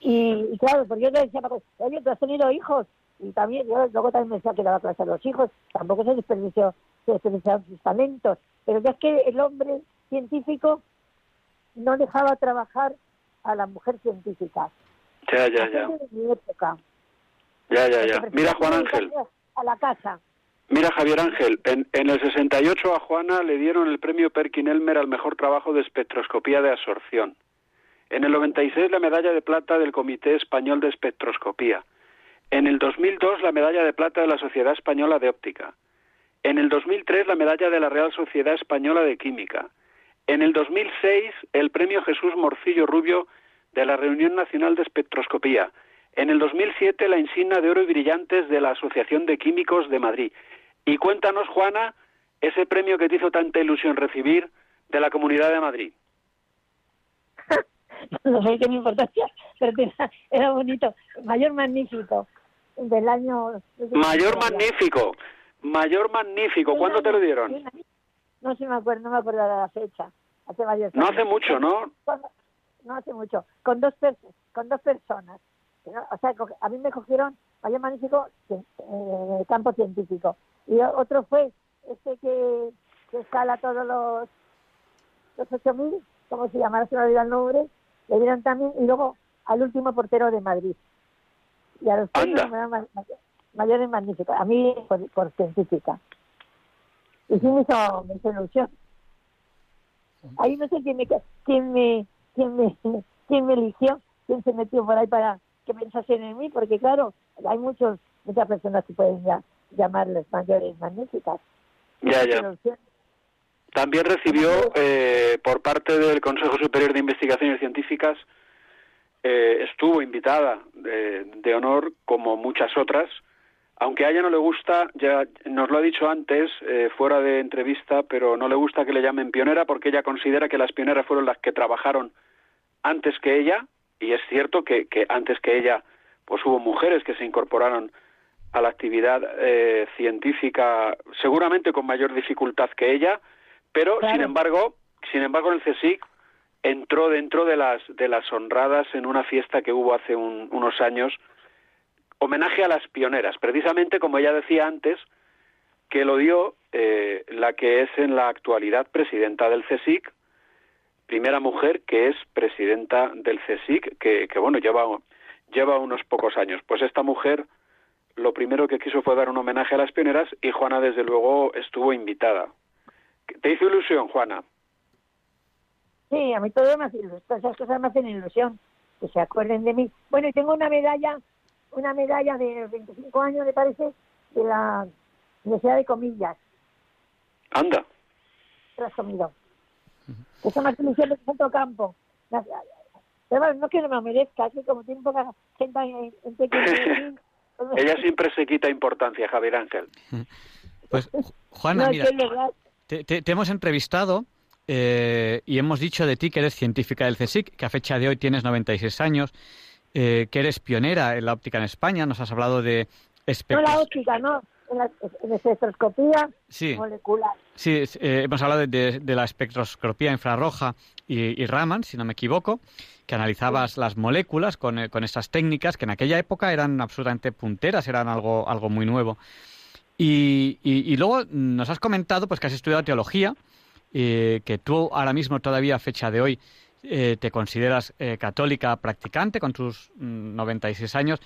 Y, claro porque yo te decía oye tú has tenido hijos y también yo luego también me decía que daba clase a los hijos tampoco se desperdició se desperdiciaron sus talentos pero ya es que el hombre científico no dejaba trabajar a la mujer científica. Ya, ya, ya. Ya, ya, ya. Mira, Juan Ángel. A la casa. Mira, Javier Ángel, en, en, el 68 a Juana le dieron el premio Perkin Elmer al mejor trabajo de espectroscopía de absorción. En el 96 la medalla de plata del Comité Español de Espectroscopía. En el 2002 la medalla de plata de la Sociedad Española de Óptica. En el 2003 la medalla de la Real Sociedad Española de Química. En el 2006 el premio Jesús Morcillo Rubio de la Reunión Nacional de Espectroscopía. En el 2007 la insignia de oro y brillantes de la Asociación de Químicos de Madrid. Y cuéntanos, Juana, ese premio que te hizo tanta ilusión recibir de la Comunidad de Madrid. [LAUGHS] no sé qué importancia, pero era bonito. Mayor magnífico del año... Mayor magnífico. Mayor magnífico, ¿cuándo te lo dieron? No sé, me acuerdo, no me acuerdo de la fecha. Hace varios No hace mucho, ¿no? No hace mucho. Con dos, con dos personas. O sea, a mí me cogieron mayor magnífico en el campo científico. Y otro fue este que, que escala todos los, los 8.000, ¿cómo se llama? Se me olvidó el nombre, le dieron también, y luego al último portero de Madrid. Y a los Anda. premios me dan ma- ma- mayores magníficos, a mí por, por científica. Y sí me hizo, me hizo ilusión. Ahí no sé quién me, quién me, quién me, quién me eligió, quién se metió por ahí para que pensasen en mí, porque claro, hay muchos, muchas personas que pueden ya, llamarles mayores magníficas. Ya, ya. También recibió eh, por parte del Consejo Superior de Investigaciones Científicas, eh, estuvo invitada de, de honor como muchas otras, aunque a ella no le gusta, ya nos lo ha dicho antes, eh, fuera de entrevista, pero no le gusta que le llamen pionera porque ella considera que las pioneras fueron las que trabajaron antes que ella, y es cierto que, que antes que ella pues hubo mujeres que se incorporaron a la actividad eh, científica seguramente con mayor dificultad que ella, pero Claro. sin embargo, sin embargo el CSIC entró dentro de las de las honradas en una fiesta que hubo hace un- unos años homenaje a las pioneras, precisamente como ella decía antes, que lo dio eh, la que es en la actualidad presidenta del CSIC, primera mujer que es presidenta del CSIC, que, bueno, lleva, lleva unos pocos años. Pues esta mujer lo primero que quiso fue dar un homenaje a las pioneras y Juana desde luego estuvo invitada. ¿Te hizo ilusión, Juana? Sí, a mí todo me hace ilusión, esas cosas me hacen ilusión, que se acuerden de mí. Bueno, y tengo una medalla, una medalla de 25 años, me parece, de la Universidad de Comillas, Anda. que la has comido. Eso me hace ilusión de Santo Campo. Pero bueno, no que no me lo merezca, que como tiene poca gente en, en pequeño, [LAUGHS] Ella siempre se quita importancia, Javier Ángel. Pues, Juana, no, mira, que te, te- te hemos entrevistado eh, y hemos dicho de ti que eres científica del CSIC, que a fecha de hoy tienes 96 años, eh, que eres pionera en la óptica en España, nos has hablado de No la óptica, no, en la, en la espectroscopía Sí. molecular. Sí, eh, hemos hablado de, de- de la espectroscopía infrarroja y, y Raman, si no me equivoco, que analizabas las moléculas con, eh, con esas técnicas que en aquella época eran absolutamente punteras, eran algo, algo muy nuevo. Y, y- y luego nos has comentado pues que has estudiado teología, eh, que tú ahora mismo todavía a fecha de hoy eh, te consideras eh, católica practicante con tus mm, 96 años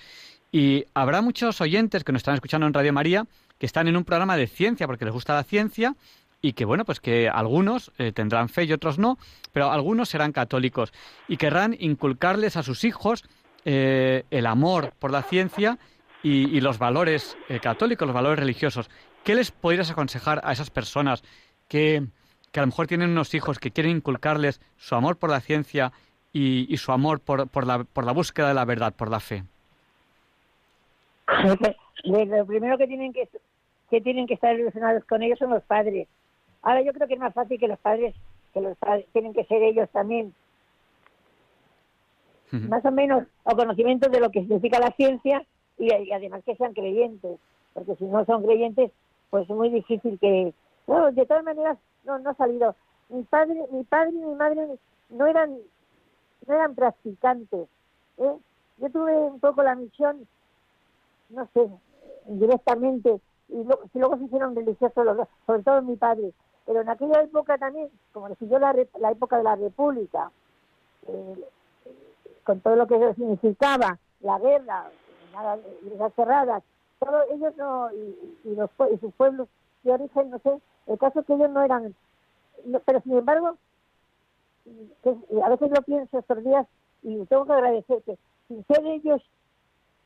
y habrá muchos oyentes que nos están escuchando en Radio María que están en un programa de ciencia porque les gusta la ciencia y que bueno, pues que algunos eh, tendrán fe y otros no, pero algunos serán católicos y querrán inculcarles a sus hijos el amor por la ciencia y, y los valores católicos, los valores religiosos. ¿Qué les podrías aconsejar a esas personas que, que a lo mejor tienen unos hijos que quieren inculcarles su amor por la ciencia y, y su amor por, por, la, por la búsqueda de la verdad, por la fe? [LAUGHS] Pues, lo primero que tienen que, que tienen que estar ilusionados con ellos son los padres. Ahora yo creo que es más fácil que los padres, que los padres tienen que ser ellos también, más o menos, o conocimiento de lo que significa la ciencia y, y además que sean creyentes, porque si no son creyentes, pues es muy difícil que... Bueno, de todas maneras, no, no ha salido. Mi padre, mi padre y mi madre no eran, no eran practicantes. ¿eh? Yo tuve un poco la misión no sé, directamente, y lo- luego se hicieron religiosos los dos, sobre todo mi padre, pero en aquella época también, como siguió la, la época de la República, eh, con todo lo que eso significaba, la guerra, nada, iglesias cerradas, todo ellos no, y, y los, y sus pueblos de origen, no sé, el caso es que ellos no eran, no- pero sin embargo, a veces lo pienso estos días y tengo que agradecer que sin ser ellos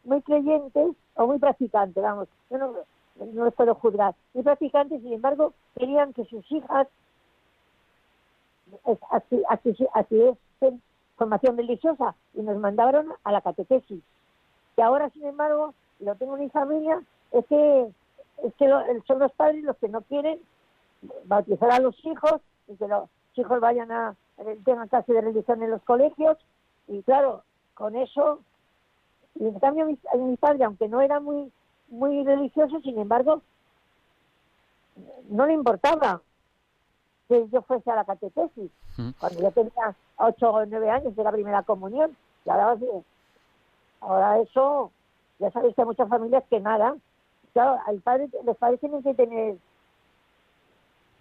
muy creyentes o muy practicantes, vamos, yo no, no los puedo juzgar, muy practicantes, sin embargo, querían que sus hijas así, formación religiosa y nos mandaron a la catequesis. Y ahora, sin embargo, lo tengo en mi familia, es que, es que lo- son los padres los que no quieren bautizar a los hijos y que los hijos vayan a tengan clase de religión en los colegios y claro, con eso y en cambio mi, a mi padre, aunque no era muy muy religioso, sin embargo, no le importaba que yo fuese a la catequesis. Mm. Cuando yo tenía ocho o nueve años de la primera comunión, y ahora, ahora eso, ya sabéis que hay muchas familias que nada. Claro, al padre, los padres tienen que tener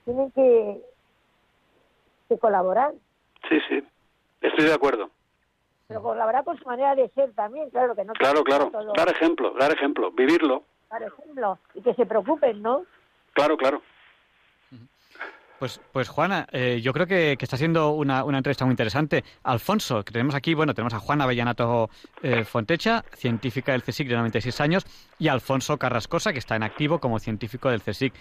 tienen que, que colaborar. Sí, sí, estoy de acuerdo. Pero colaborar con su manera de ser también, claro que no. Claro, claro, todo- dar ejemplo, dar ejemplo, vivirlo. Dar ejemplo y que se preocupen, ¿no? Claro, claro. Pues, pues Juana, eh, yo creo que, está siendo una, una entrevista muy interesante. Alfonso, que tenemos aquí, bueno, tenemos a Juana Avellanato eh, Fontecha, científica del CSIC de 96 años, y Alfonso Carrascosa, que está en activo como científico del CSIC.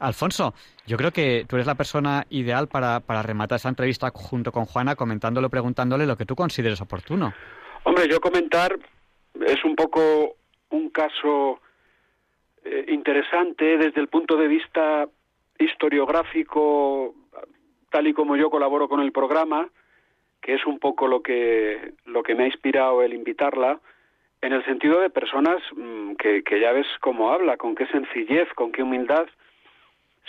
Alfonso, yo creo que tú eres la persona ideal para, para rematar esta entrevista junto con Juana, comentándole, preguntándole lo que tú consideres oportuno. Hombre, yo comentar es un poco un caso eh, interesante desde el punto de vista historiográfico, tal y como yo colaboro con el programa, que es un poco lo que lo que me ha inspirado el invitarla, en el sentido de personas mm, que, que ya ves cómo habla, con qué sencillez, con qué humildad,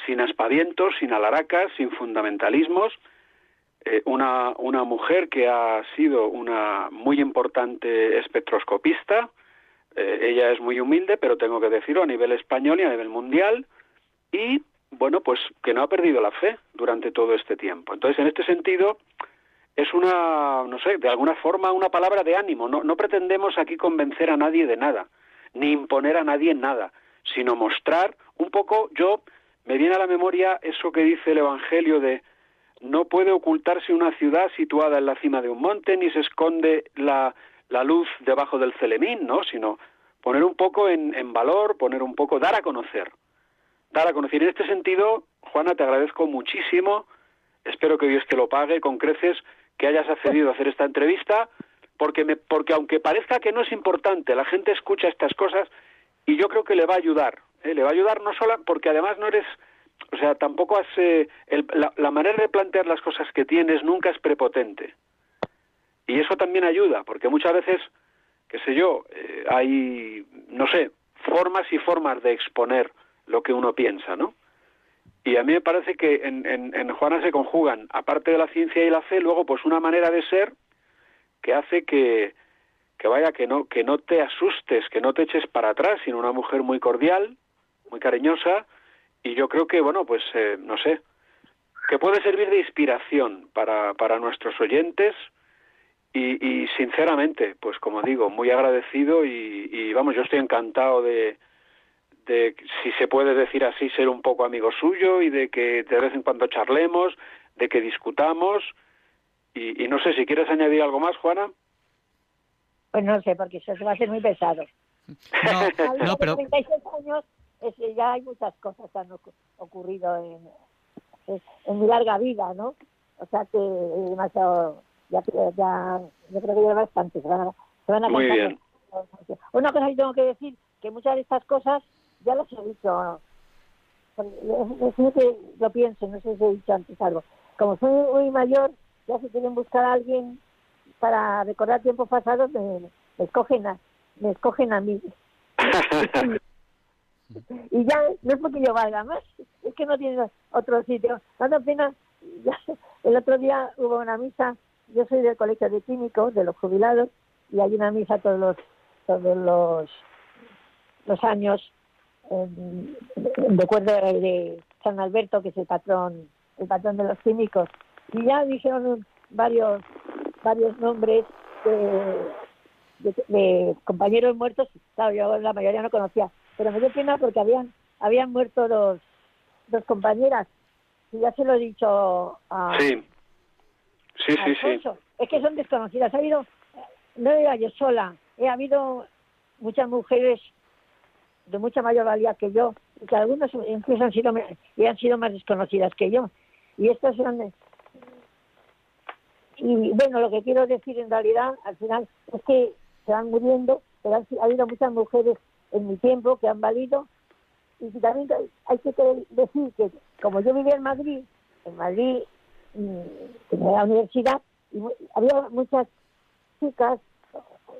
sin aspavientos, sin alaracas, sin fundamentalismos, eh, una, una mujer que ha sido una muy importante espectroscopista. Eh, ella es muy humilde, pero tengo que decirlo a nivel español y a nivel mundial. Y bueno, pues que no ha perdido la fe durante todo este tiempo. Entonces, en este sentido, es una, no sé, de alguna forma una palabra de ánimo. No, no pretendemos aquí convencer a nadie de nada, ni imponer a nadie nada, sino mostrar un poco, yo, me viene a la memoria eso que dice el Evangelio de no puede ocultarse una ciudad situada en la cima de un monte, ni se esconde la, la luz debajo del celemín, ¿no? Sino poner un poco en, en valor, poner un poco, dar a conocer. Dar a conocer. En este sentido, Juana, te agradezco muchísimo. Espero que Dios te lo pague con creces que hayas accedido a hacer esta entrevista, porque, me, porque aunque parezca que no es importante, la gente escucha estas cosas y yo creo que le va a ayudar. ¿eh? Le va a ayudar no solo porque además no eres o sea, tampoco has, eh, el- la, la manera de plantear las cosas que tienes nunca es prepotente. Y eso también ayuda, porque muchas veces, qué sé yo, eh, hay, no sé, formas y formas de exponer lo que uno piensa, ¿no? Y a mí me parece que en, en, en Juana se conjugan, aparte de la ciencia y la fe, luego pues una manera de ser que hace que, que vaya, que no, que no te asustes, que no te eches para atrás, sino una mujer muy cordial, muy cariñosa, y yo creo que, bueno, pues, eh, no sé, que puede servir de inspiración para, para nuestros oyentes y, y, sinceramente, pues como digo, muy agradecido y, y, vamos, yo estoy encantado de, de, si se puede decir así, ser un poco amigo suyo y de que de vez en cuando charlemos, de que discutamos y, y no sé si quieres añadir algo más, Juana. Pues no sé, porque eso se va a hacer muy pesado. No, [LAUGHS] A no, pero 36 años es que ya hay muchas cosas que han ocu- ocurrido en, en mi larga vida, ¿no? O sea que es demasiado, ya, ya, yo creo que ya bastante, se van a, se van a Muy bien. Una cosa que tengo que decir, que muchas de estas cosas ya las he dicho, es que lo pienso, no sé si he dicho antes algo. Como soy muy mayor, ya si quieren buscar a alguien para recordar tiempos pasados, me, me escogen a, me escogen a mí. [LAUGHS] y ya no es porque yo valga más, es que no tiene otro sitio. Dando pena, ya, el otro día hubo una misa, yo soy del colegio de químicos, de los jubilados, y hay una misa todos los todos los los años en, recuerdo de San Alberto, que es el patrón el patrón de los químicos. Y ya dijeron varios varios nombres de, de, de compañeros muertos. Claro, yo la mayoría no conocía, pero me dio pena porque habían habían muerto dos, dos compañeras. Y ya se lo he dicho a, Sí, sí, sí, sí. Es que son desconocidas. Ha habido, no era yo sola, he habido muchas mujeres de mucha mayor valía que yo, y que algunas incluso han sido, y han sido más desconocidas que yo. Y estas son... de- Y bueno, lo que quiero decir en realidad, al final, es que se van muriendo, pero ha habido muchas mujeres en mi tiempo que han valido. Y también hay que decir que, como yo vivía en Madrid, en Madrid mm, tenía la universidad y había muchas chicas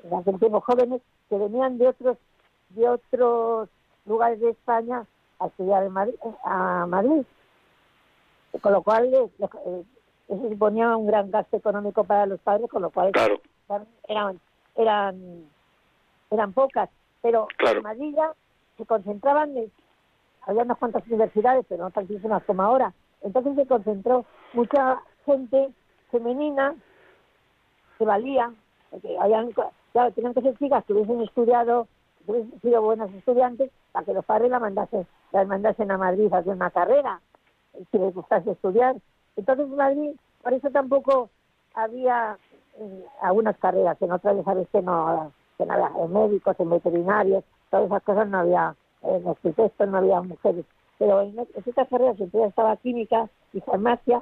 en aquel jóvenes que venían de otros de otros lugares de España a estudiar en Madrid, a Madrid. Con lo cual eh, eh, eso suponía un gran gasto económico para los padres con lo cual Claro, eran eran eran pocas. Pero Claro. en Madrid ya se concentraban en- había unas cuantas universidades pero no tantísimas como ahora. Entonces se concentró mucha gente femenina que valía, porque habían, claro, tenían que ser chicas que hubiesen estudiado, sido buenas estudiantes, para que los padres la mandasen, las mandasen a Madrid a hacer una carrera, si les gustase estudiar. Entonces en Madrid, por eso tampoco había eh, algunas carreras, en otras ya sabes que no, que no había en médicos, en veterinarios, todas esas cosas no había, en arquitectos no había mujeres. Pero en, en estas carreras, ellas estaba química y farmacia,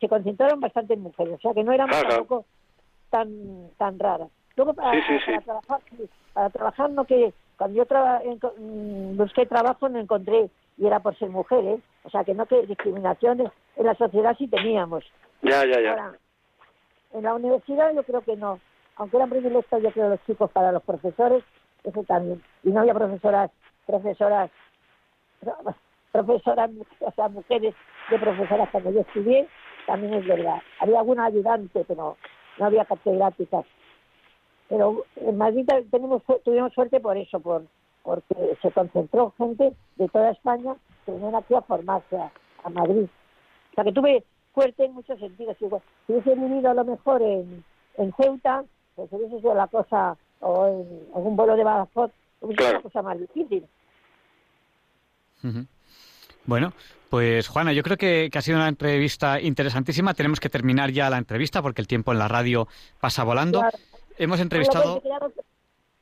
se concentraron bastante en mujeres, o sea que no éramos Claro. tampoco tan tan raras. Luego para, Sí, sí, sí. para trabajar, para trabajar no que cuando yo traba- enco- mm, busqué trabajo no encontré y era por ser mujeres, o sea que no que discriminaciones en la sociedad sí teníamos. Ya, ya, ya. Ahora, en la universidad yo creo que no, aunque eran privilegios yo creo los chicos para los profesores, eso también. Y no había profesoras, profesoras, profesoras, [LAUGHS] o sea, mujeres de profesoras cuando yo estudié, también es verdad. Había alguna ayudante, pero no había catedráticas. Pero en Madrid tenemos, tuvimos suerte por eso, por porque se concentró gente de toda España que venían aquí a formarse a, a Madrid. O sea que tuve fuerte en muchos sentidos. Igual, si hubiese vivido a lo mejor en, en Ceuta, pues hubiese sido la cosa, o en algún vuelo de Badajoz, hubiese sido Claro. la cosa más difícil. Bueno, pues Juana, yo creo que, que ha sido una entrevista interesantísima. Tenemos que terminar ya la entrevista porque el tiempo en la radio pasa volando. Claro. Hemos entrevistado...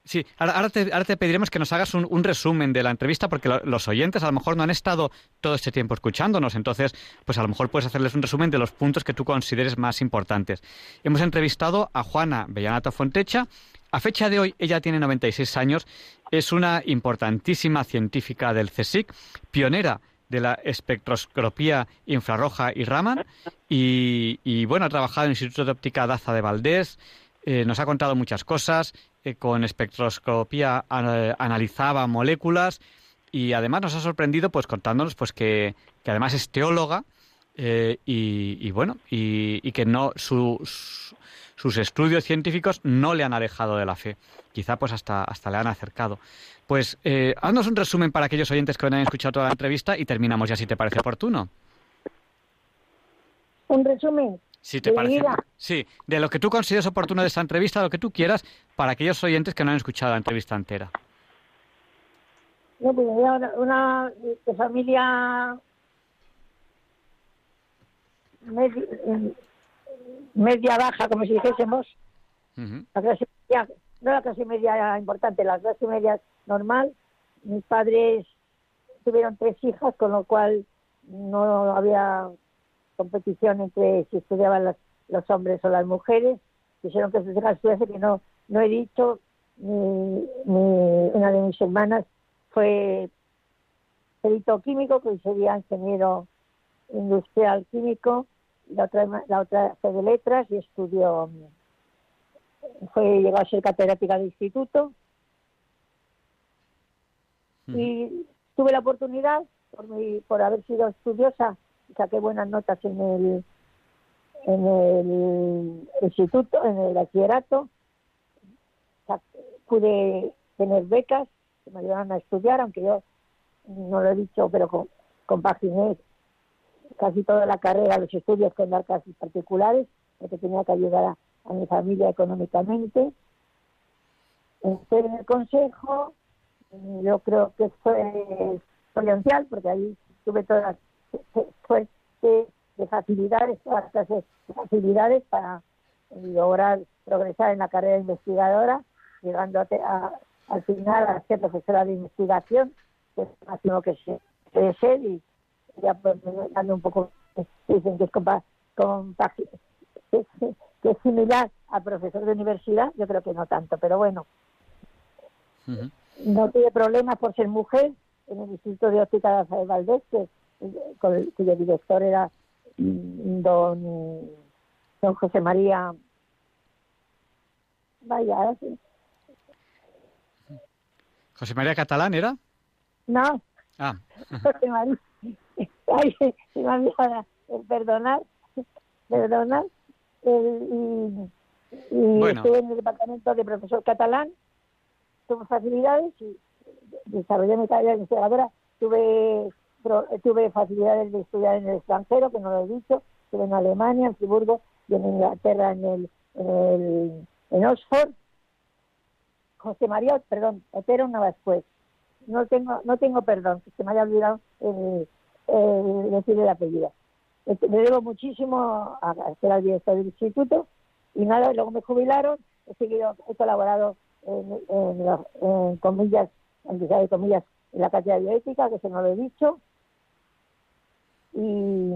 Sí, ahora, ahora te, ahora te pediremos que nos hagas un, un resumen de la entrevista porque lo- los oyentes a lo mejor no han estado todo este tiempo escuchándonos, entonces pues a lo mejor puedes hacerles un resumen de los puntos que tú consideres más importantes. Hemos entrevistado a Juana Bellanato Fontecha. A fecha de hoy ella tiene 96 años, es una importantísima científica del CSIC, pionera de la espectroscopía infrarroja y Raman y, y, bueno, ha trabajado en el Instituto de Óptica Daza de Valdés, eh, nos ha contado muchas cosas, eh, con espectroscopía ana- analizaba moléculas y además nos ha sorprendido pues contándonos pues que, que además es teóloga eh, y, y bueno y, que no su- su- sus estudios científicos no le han alejado de la fe. Quizá pues hasta hasta le han acercado. Pues eh, haznos un resumen para aquellos oyentes que no hayan escuchado toda la entrevista y terminamos ya si te parece oportuno. Un resumen. Si te parece sí de lo que tú consideres oportuno de esta entrevista lo que tú quieras para aquellos oyentes que no han escuchado la entrevista entera No, pues una, una de familia media, media baja, como si dijésemos, Ujú. la clase media, no la clase media importante, la clase media normal. Mis padres tuvieron tres hijas, con lo cual no había competición entre si estudiaban las- los hombres o las mujeres. Quisieron que sus hijas estudiasen, que no, no he dicho, ni, ni una de mis hermanas fue perito químico, que sería ingeniero industrial químico, la otra, la otra fue de letras y estudió, fue, llegó a ser catedrática de instituto y tuve la oportunidad, por, mi, por haber sido estudiosa, saqué buenas notas en el, en el instituto, en el bachillerato, pude tener becas que me ayudaron a estudiar, aunque yo no lo he dicho, pero compaginé casi toda la carrera, los estudios con dar particulares, porque tenía que ayudar a, mi familia económicamente. Entré en el consejo, yo creo que fue exponencial, porque ahí tuve todas las suerte de facilidades, de facilidades para lograr progresar en la carrera investigadora, llegando a, a- al final a ser profesora de investigación, que es lo máximo que se puede ser, y ya pues dando un poco, dicen que es, compa- compagi- que que es similar a profesor de universidad, yo creo que no tanto, pero bueno, Ujú. no tuve problemas por ser mujer en el Instituto de Óptica de Rafael Valdés, que, cuyo director era mm, don, don José María. Vaya, sí. José María Catalán era no, ah [LAUGHS] José María. Ay, se me olvidaba, perdonar, perdonar. y y Bueno. estuve en el departamento de profesor catalán, tuve facilidades y desarrollé mi carrera de investigadora. Tuve tuve facilidades de estudiar en el extranjero, que no lo he dicho, estuve en Alemania, en Friburgo y en Inglaterra, en, el, en, Oxford. José María, perdón, Otero después. No tengo, no tengo perdón, que se me haya olvidado el, decir el apellido. Este, me debo muchísimo a, ser el director del instituto y nada, luego me jubilaron, he seguido, he colaborado en, en, comillas, en comillas, en la cátedra bioética, que se no lo he dicho, y,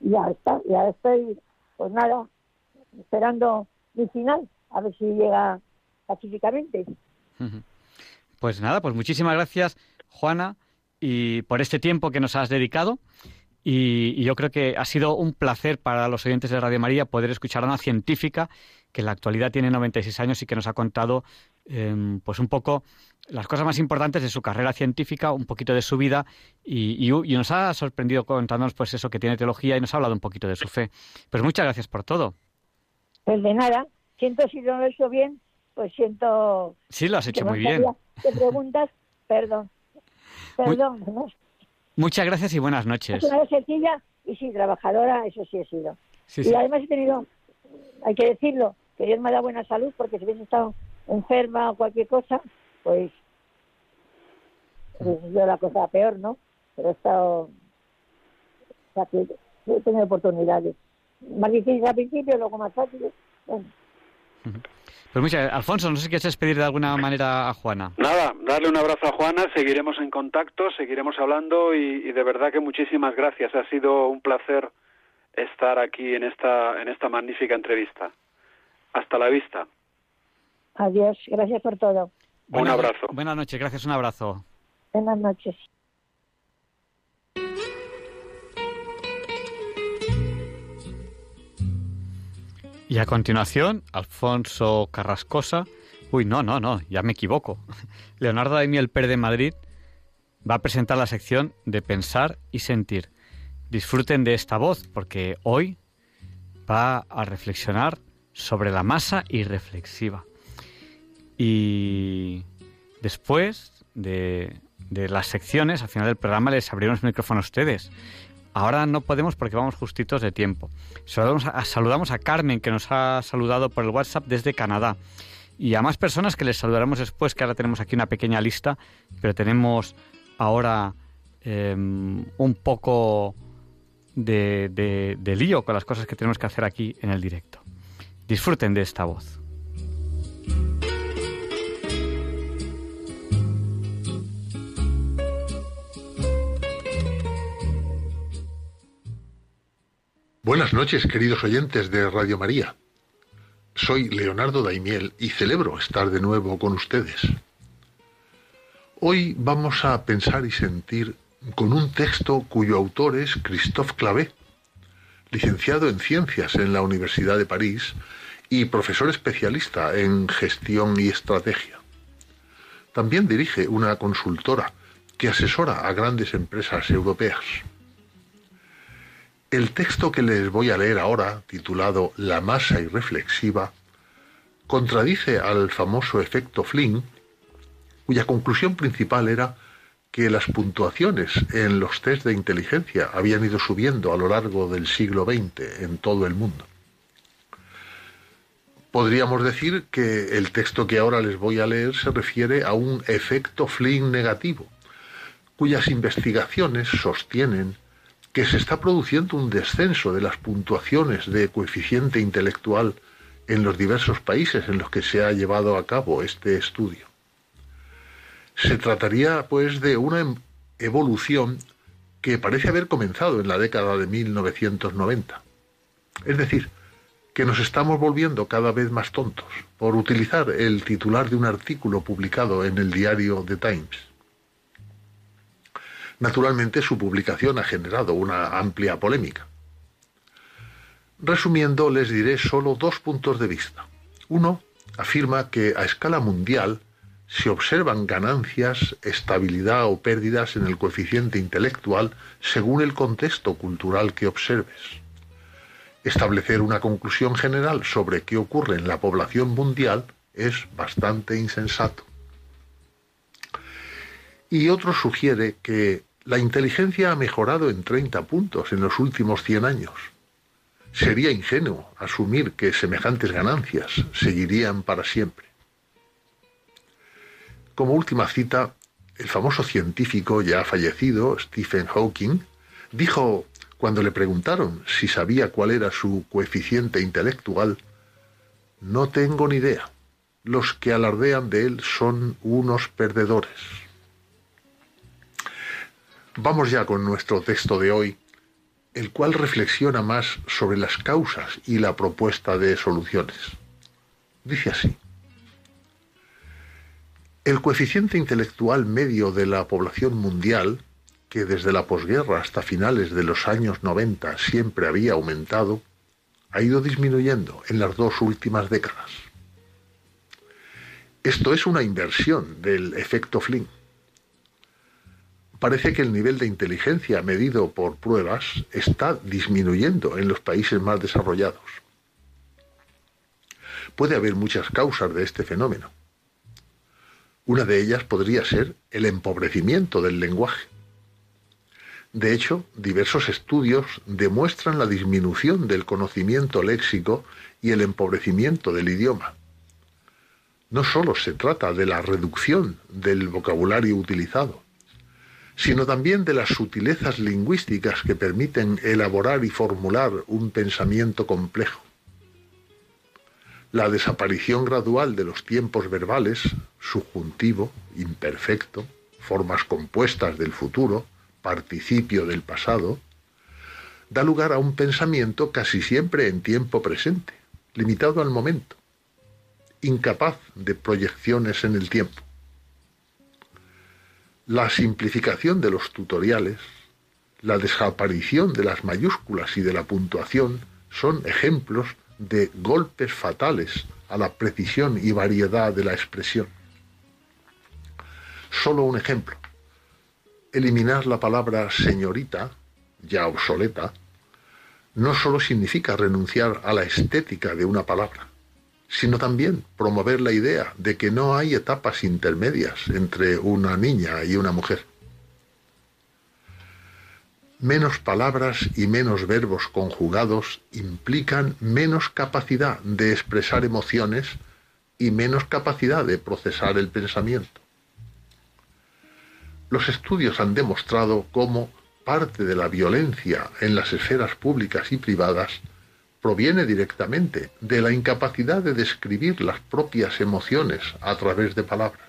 ya está, ya estoy, pues nada, esperando mi final, a ver si llega pacíficamente. Pues nada, pues muchísimas gracias, Juana, y por este tiempo que nos has dedicado. Y, yo creo que ha sido un placer para los oyentes de Radio María poder escuchar a una científica que en la actualidad tiene 96 años y que nos ha contado em, pues un poco las cosas más importantes de su carrera científica, un poquito de su vida y, nos ha sorprendido contándonos pues eso que tiene teología y nos ha hablado un poquito de su fe. Pues muchas gracias por todo. Pues de nada, siento si no lo he hecho bien, pues siento... Sí, lo has hecho muy bien. Te preguntas, [LAUGHS] perdón. Perdón, Muchas gracias y buenas noches. Es una sencilla y sí, trabajadora, eso sí he sido. y además he tenido, hay que decirlo, que Dios me da buena salud porque si hubiese estado enferma o cualquier cosa, pues, pues yo la cosa peor, ¿no? Pero he estado, o sea, que he tenido oportunidades. Más difíciles al principio, luego más fáciles. Bueno. Pues muchas Alfonso, no sé si quieres despedir de alguna manera a Juana. Nada, darle un abrazo a Juana, seguiremos en contacto, seguiremos hablando y, de verdad que muchísimas gracias. Ha sido un placer estar aquí en esta, en esta magnífica entrevista. Hasta la vista. Adiós, gracias por todo. un abrazo. Buenas noches, gracias, un abrazo. Buenas noches. Y a continuación, Alfonso Carrascosa. Uy, no, no, no, ya me equivoco. [LAUGHS] Leonardo Daimiel Pérez de Madrid va a presentar la sección de pensar y sentir. Disfruten de esta voz porque hoy va a reflexionar sobre la masa irreflexiva. Y después de, de las secciones, al final del programa les abriremos el micrófono a ustedes. Ahora no podemos porque vamos justitos de tiempo. Saludamos a, saludamos a Carmen, que nos ha saludado por el WhatsApp desde Canadá. Y a más personas que les saludaremos después, que ahora tenemos aquí una pequeña lista, pero tenemos ahora em, un poco de, de lío con las cosas que tenemos que hacer aquí en el directo. Disfruten de esta voz. Buenas noches, queridos oyentes de Radio María. Soy Leonardo Daimiel y celebro estar de nuevo con ustedes. Hoy vamos a pensar y sentir con un texto cuyo autor es Christophe Clavé, licenciado en Ciencias en la Universidad de París y profesor especialista en gestión y estrategia. También dirige una consultora que asesora a grandes empresas europeas. El texto que les voy a leer ahora, titulado La masa irreflexiva, contradice al famoso efecto Flynn, cuya conclusión principal era que las puntuaciones en los test de inteligencia habían ido subiendo a lo largo del siglo XX en todo el mundo. Podríamos decir que el texto que ahora les voy a leer se refiere a un efecto Flynn negativo, cuyas investigaciones sostienen que se está produciendo un descenso de las puntuaciones de coeficiente intelectual en los diversos países en los que se ha llevado a cabo este estudio. Se trataría, pues, de una em-, evolución que parece haber comenzado en la década de 1990. Es decir, que nos estamos volviendo cada vez más tontos, por utilizar el titular de un artículo publicado en el diario The Times. Naturalmente su publicación ha generado una amplia polémica. Resumiendo, les diré solo dos puntos de vista. Uno afirma que a escala mundial se observan ganancias, estabilidad o pérdidas en el coeficiente intelectual según el contexto cultural que observes. Establecer una conclusión general sobre qué ocurre en la población mundial es bastante insensato y otro sugiere que La inteligencia ha mejorado en 30 puntos en los últimos 100 años. Sería ingenuo asumir que semejantes ganancias seguirían para siempre. Como última cita, el famoso científico ya fallecido, Stephen Hawking, dijo cuando le preguntaron si sabía cuál era su coeficiente intelectual, no tengo ni idea. Los que alardean de él son unos perdedores. Vamos ya con nuestro texto de hoy, el cual reflexiona más sobre las causas y la propuesta de soluciones. Dice así. El coeficiente intelectual medio de la población mundial, que desde la posguerra hasta finales de los años 90 siempre había aumentado, ha ido disminuyendo en las dos últimas décadas. Esto es una inversión del efecto Flynn parece que el nivel de inteligencia medido por pruebas está disminuyendo en los países más desarrollados. Puede haber muchas causas de este fenómeno. Una de ellas podría ser el empobrecimiento del lenguaje. De hecho, diversos estudios demuestran la disminución del conocimiento léxico y el empobrecimiento del idioma. No solo se trata de la reducción del vocabulario utilizado, sino también de las sutilezas lingüísticas que permiten elaborar y formular un pensamiento complejo. La desaparición gradual de los tiempos verbales, subjuntivo, imperfecto, formas compuestas del futuro, participio del pasado, da lugar a un pensamiento casi siempre en tiempo presente, limitado al momento, incapaz de proyecciones en el tiempo. La simplificación de los tutoriales, la desaparición de las mayúsculas y de la puntuación son ejemplos de golpes fatales a la precisión y variedad de la expresión. Solo un ejemplo. Eliminar la palabra señorita, ya obsoleta, no solo significa renunciar a la estética de una palabra, sino también promover la idea de que no hay etapas intermedias entre una niña y una mujer. Menos palabras y menos verbos conjugados implican menos capacidad de expresar emociones y menos capacidad de procesar el pensamiento. Los estudios han demostrado cómo parte de la violencia en las esferas públicas y privadas proviene directamente de la incapacidad de describir las propias emociones a través de palabras.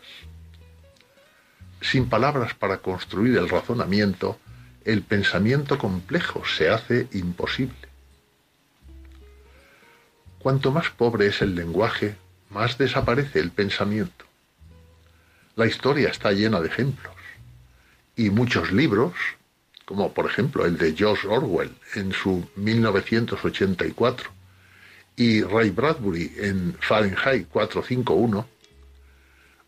Sin palabras para construir el razonamiento, el pensamiento complejo se hace imposible. Cuanto más pobre es el lenguaje, más desaparece el pensamiento. La historia está llena de ejemplos, y muchos libros, como por ejemplo el de George Orwell en su 1984 y Ray Bradbury en Fahrenheit 451,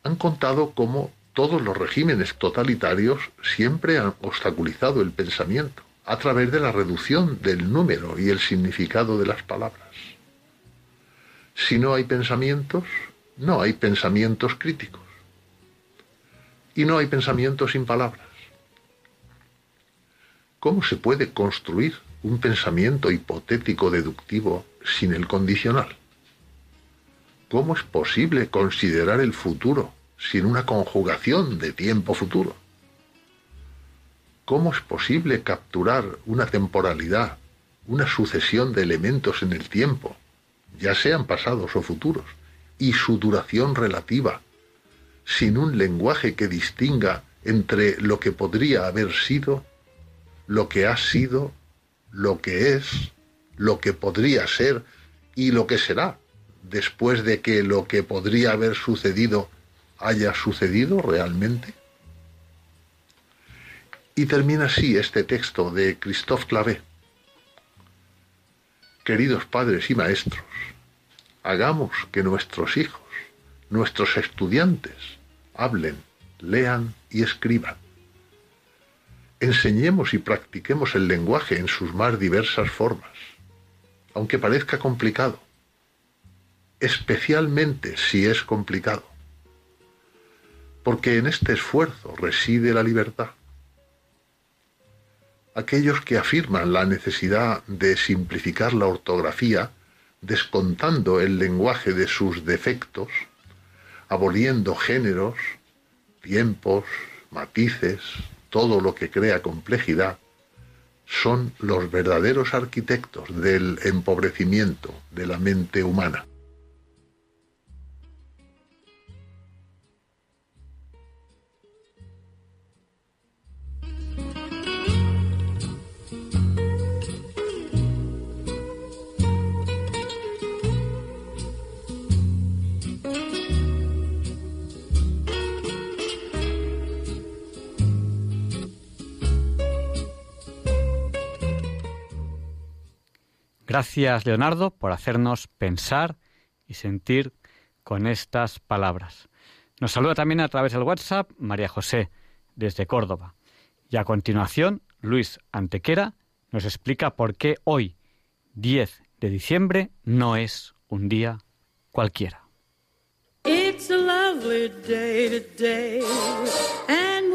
han contado cómo todos los regímenes totalitarios siempre han obstaculizado el pensamiento a través de la reducción del número y el significado de las palabras. Si no hay pensamientos, no hay pensamientos críticos. Y no hay pensamientos sin palabras. ¿Cómo se puede construir un pensamiento hipotético deductivo sin el condicional? ¿Cómo es posible considerar el futuro sin una conjugación de tiempo futuro? ¿Cómo es posible capturar una temporalidad, una sucesión de elementos en el tiempo, ya sean pasados o futuros, y su duración relativa, sin un lenguaje que distinga entre lo que podría haber sido lo que ha sido, lo que es, lo que podría ser y lo que será, después de que lo que podría haber sucedido haya sucedido realmente? Y termina así este texto de Christophe Clavé. Queridos padres y maestros, hagamos que nuestros hijos, nuestros estudiantes, hablen, lean y escriban enseñemos y practiquemos el lenguaje en sus más diversas formas, aunque parezca complicado, especialmente si es complicado, porque en este esfuerzo reside la libertad. aquellos que afirman la necesidad de simplificar la ortografía, descontando el lenguaje de sus defectos, aboliendo géneros, tiempos, matices, todo lo que crea complejidad, son los verdaderos arquitectos del empobrecimiento de la mente humana. Gracias, Leonardo, por hacernos pensar y sentir con estas palabras. Nos saluda también a través del WhatsApp María José, desde Córdoba. Y a continuación, Luis Antequera nos explica por qué hoy, 10 de diciembre, no es un día cualquiera.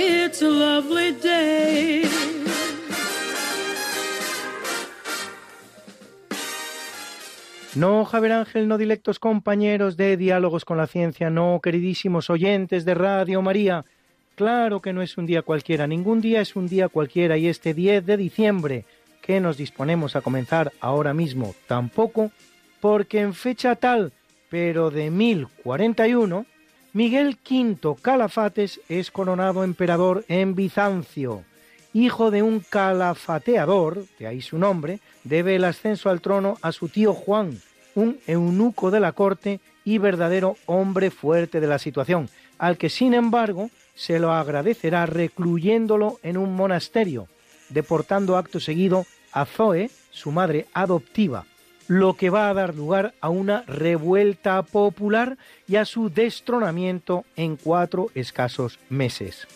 it's a lovely day. No, Javier Ángel, no directos compañeros de Diálogos con la Ciencia, no, queridísimos oyentes de Radio María. Claro que no es un día cualquiera, ningún día es un día cualquiera y este 10 de diciembre que nos disponemos a comenzar ahora mismo tampoco, porque en fecha tal pero de 1041, Miguel V Calafates es coronado emperador en Bizancio. Hijo de un calafateador, de ahí su nombre, debe el ascenso al trono a su tío Juan, un eunuco de la corte y verdadero hombre fuerte de la situación, al que sin embargo se lo agradecerá recluyéndolo en un monasterio, deportando acto seguido a Zoe, su madre adoptiva, lo que va a dar lugar a una revuelta popular y a su destronamiento en cuatro escasos meses.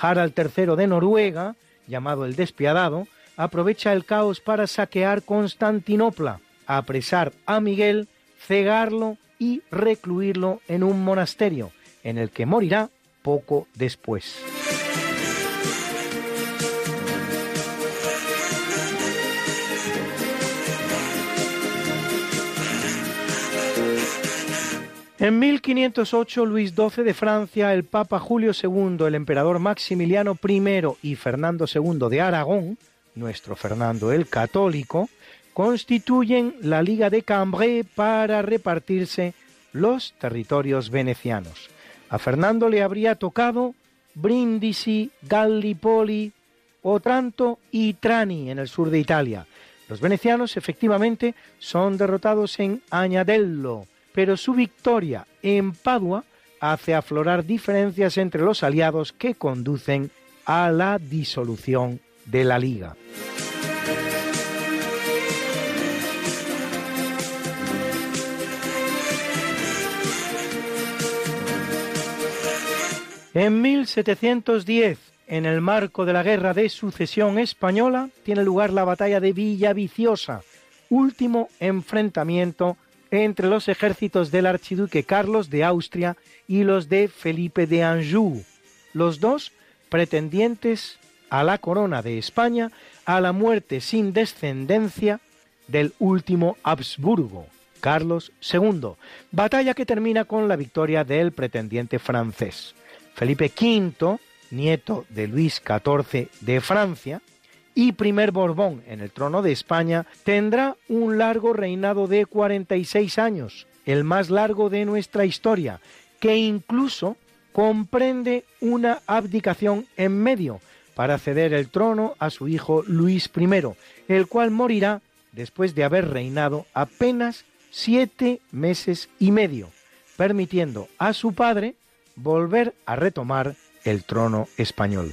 Harald III de Noruega, llamado el Despiadado, aprovecha el caos para saquear Constantinopla, apresar a Miguel, cegarlo y recluirlo en un monasterio, en el que morirá poco después. En 1508, Luis XII de Francia, el Papa Julio II, el emperador Maximiliano I y Fernando II de Aragón, nuestro Fernando el Católico, constituyen la Liga de Cambrai para repartirse los territorios venecianos. A Fernando le habría tocado Brindisi, Gallipoli, Otranto y Trani en el sur de Italia. Los venecianos efectivamente son derrotados en Añadello, pero su victoria en Padua hace aflorar diferencias entre los aliados que conducen a la disolución de la Liga. En 1710, en el marco de la Guerra de Sucesión Española, tiene lugar la batalla de Villaviciosa, último enfrentamiento entre los ejércitos del archiduque Carlos de Austria y los de Felipe de Anjou, los dos pretendientes a la corona de España a la muerte sin descendencia del último Habsburgo, Carlos II, batalla que termina con la victoria del pretendiente francés. Felipe V, nieto de Luis XIV de Francia, y primer Borbón en el trono de España, tendrá un largo reinado de 46 años, el más largo de nuestra historia, que incluso comprende una abdicación en medio para ceder el trono a su hijo Luis I, el cual morirá después de haber reinado apenas siete meses y medio, permitiendo a su padre volver a retomar el trono español.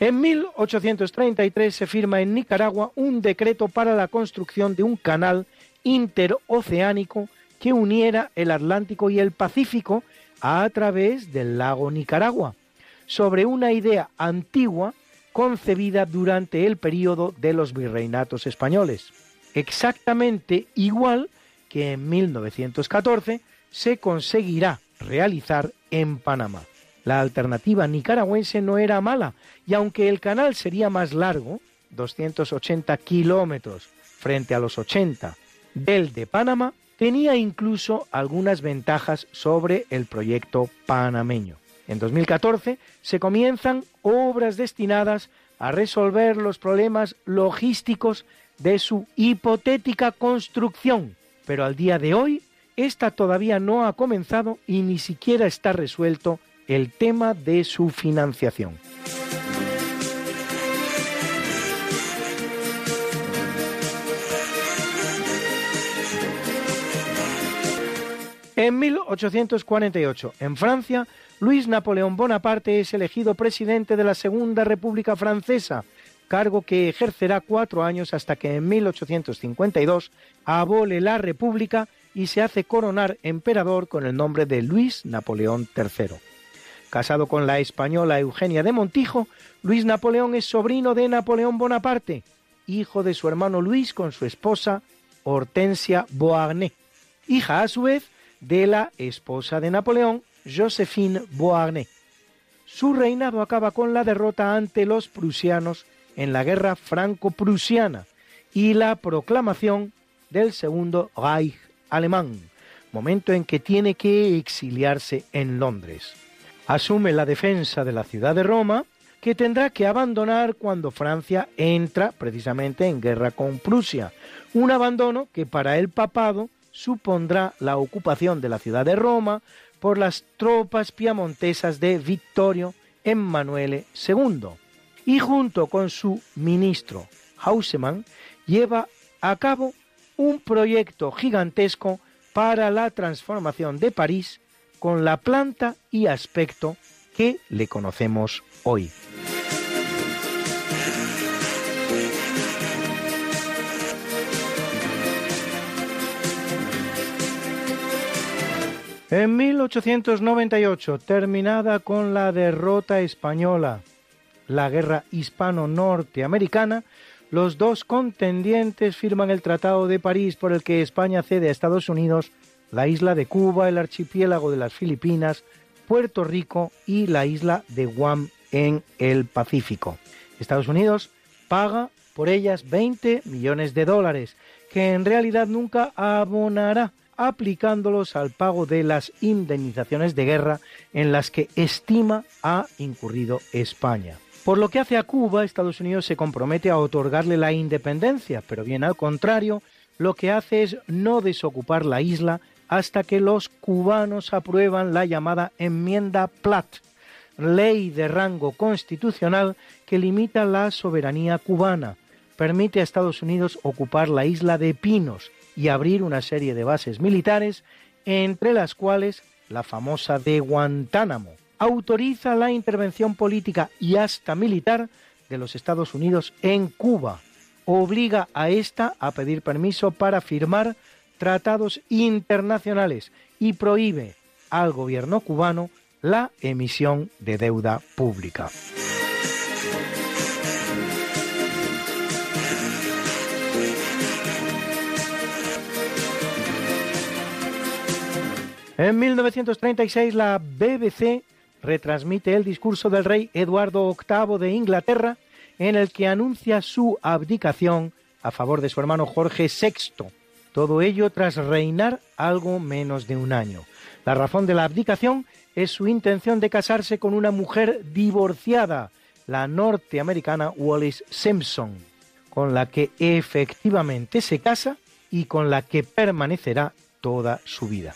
En 1833 se firma en Nicaragua un decreto para la construcción de un canal interoceánico que uniera el Atlántico y el Pacífico a través del lago Nicaragua, sobre una idea antigua concebida durante el período de los virreinatos españoles, exactamente igual que en 1914 se conseguirá realizar en Panamá. La alternativa nicaragüense no era mala, y aunque el canal sería más largo, 280 kilómetros frente a los 80 del de Panamá, tenía incluso algunas ventajas sobre el proyecto panameño. En 2014 se comienzan obras destinadas a resolver los problemas logísticos de su hipotética construcción, pero al día de hoy esta todavía no ha comenzado y ni siquiera está resuelto el tema de su financiación. En 1848, en Francia, Luis Napoleón Bonaparte es elegido presidente de la Segunda República Francesa, cargo que ejercerá cuatro años hasta que en 1852 abole la República y se hace coronar emperador con el nombre de Luis Napoleón III. Casado con la española Eugenia de Montijo, Luis Napoleón es sobrino de Napoleón Bonaparte, hijo de su hermano Luis con su esposa Hortensia Beauharnais, hija a su vez de la esposa de Napoleón, Josephine Beauharnais. Su reinado acaba con la derrota ante los prusianos en la guerra franco-prusiana y la proclamación del Segundo Reich alemán, momento en que tiene que exiliarse en Londres. Asume la defensa de la ciudad de Roma, que tendrá que abandonar cuando Francia entra precisamente en guerra con Prusia, un abandono que para el papado supondrá la ocupación de la ciudad de Roma por las tropas piamontesas de Vittorio Emanuele II y junto con su ministro Hausemann lleva a cabo un proyecto gigantesco para la transformación de París con la planta y aspecto que le conocemos hoy. En 1898, terminada con la derrota española, la guerra hispano-norteamericana, los dos contendientes firman el Tratado de París por el que España cede a Estados Unidos la isla de Cuba, el archipiélago de las Filipinas, Puerto Rico y la isla de Guam en el Pacífico. Estados Unidos paga por ellas 20 millones de dólares, que en realidad nunca abonará aplicándolos al pago de las indemnizaciones de guerra en las que estima ha incurrido España. Por lo que hace a Cuba, Estados Unidos se compromete a otorgarle la independencia, pero bien al contrario, lo que hace es no desocupar la isla hasta que los cubanos aprueban la llamada enmienda Platt, ley de rango constitucional que limita la soberanía cubana, permite a Estados Unidos ocupar la isla de Pinos, y abrir una serie de bases militares, entre las cuales la famosa de Guantánamo. Autoriza la intervención política y hasta militar de los Estados Unidos en Cuba. Obliga a esta a pedir permiso para firmar tratados internacionales y prohíbe al gobierno cubano la emisión de deuda pública. En 1936 la BBC retransmite el discurso del rey Eduardo VIII de Inglaterra en el que anuncia su abdicación a favor de su hermano Jorge VI. Todo ello tras reinar algo menos de un año. La razón de la abdicación es su intención de casarse con una mujer divorciada, la norteamericana Wallis Simpson, con la que efectivamente se casa y con la que permanecerá toda su vida.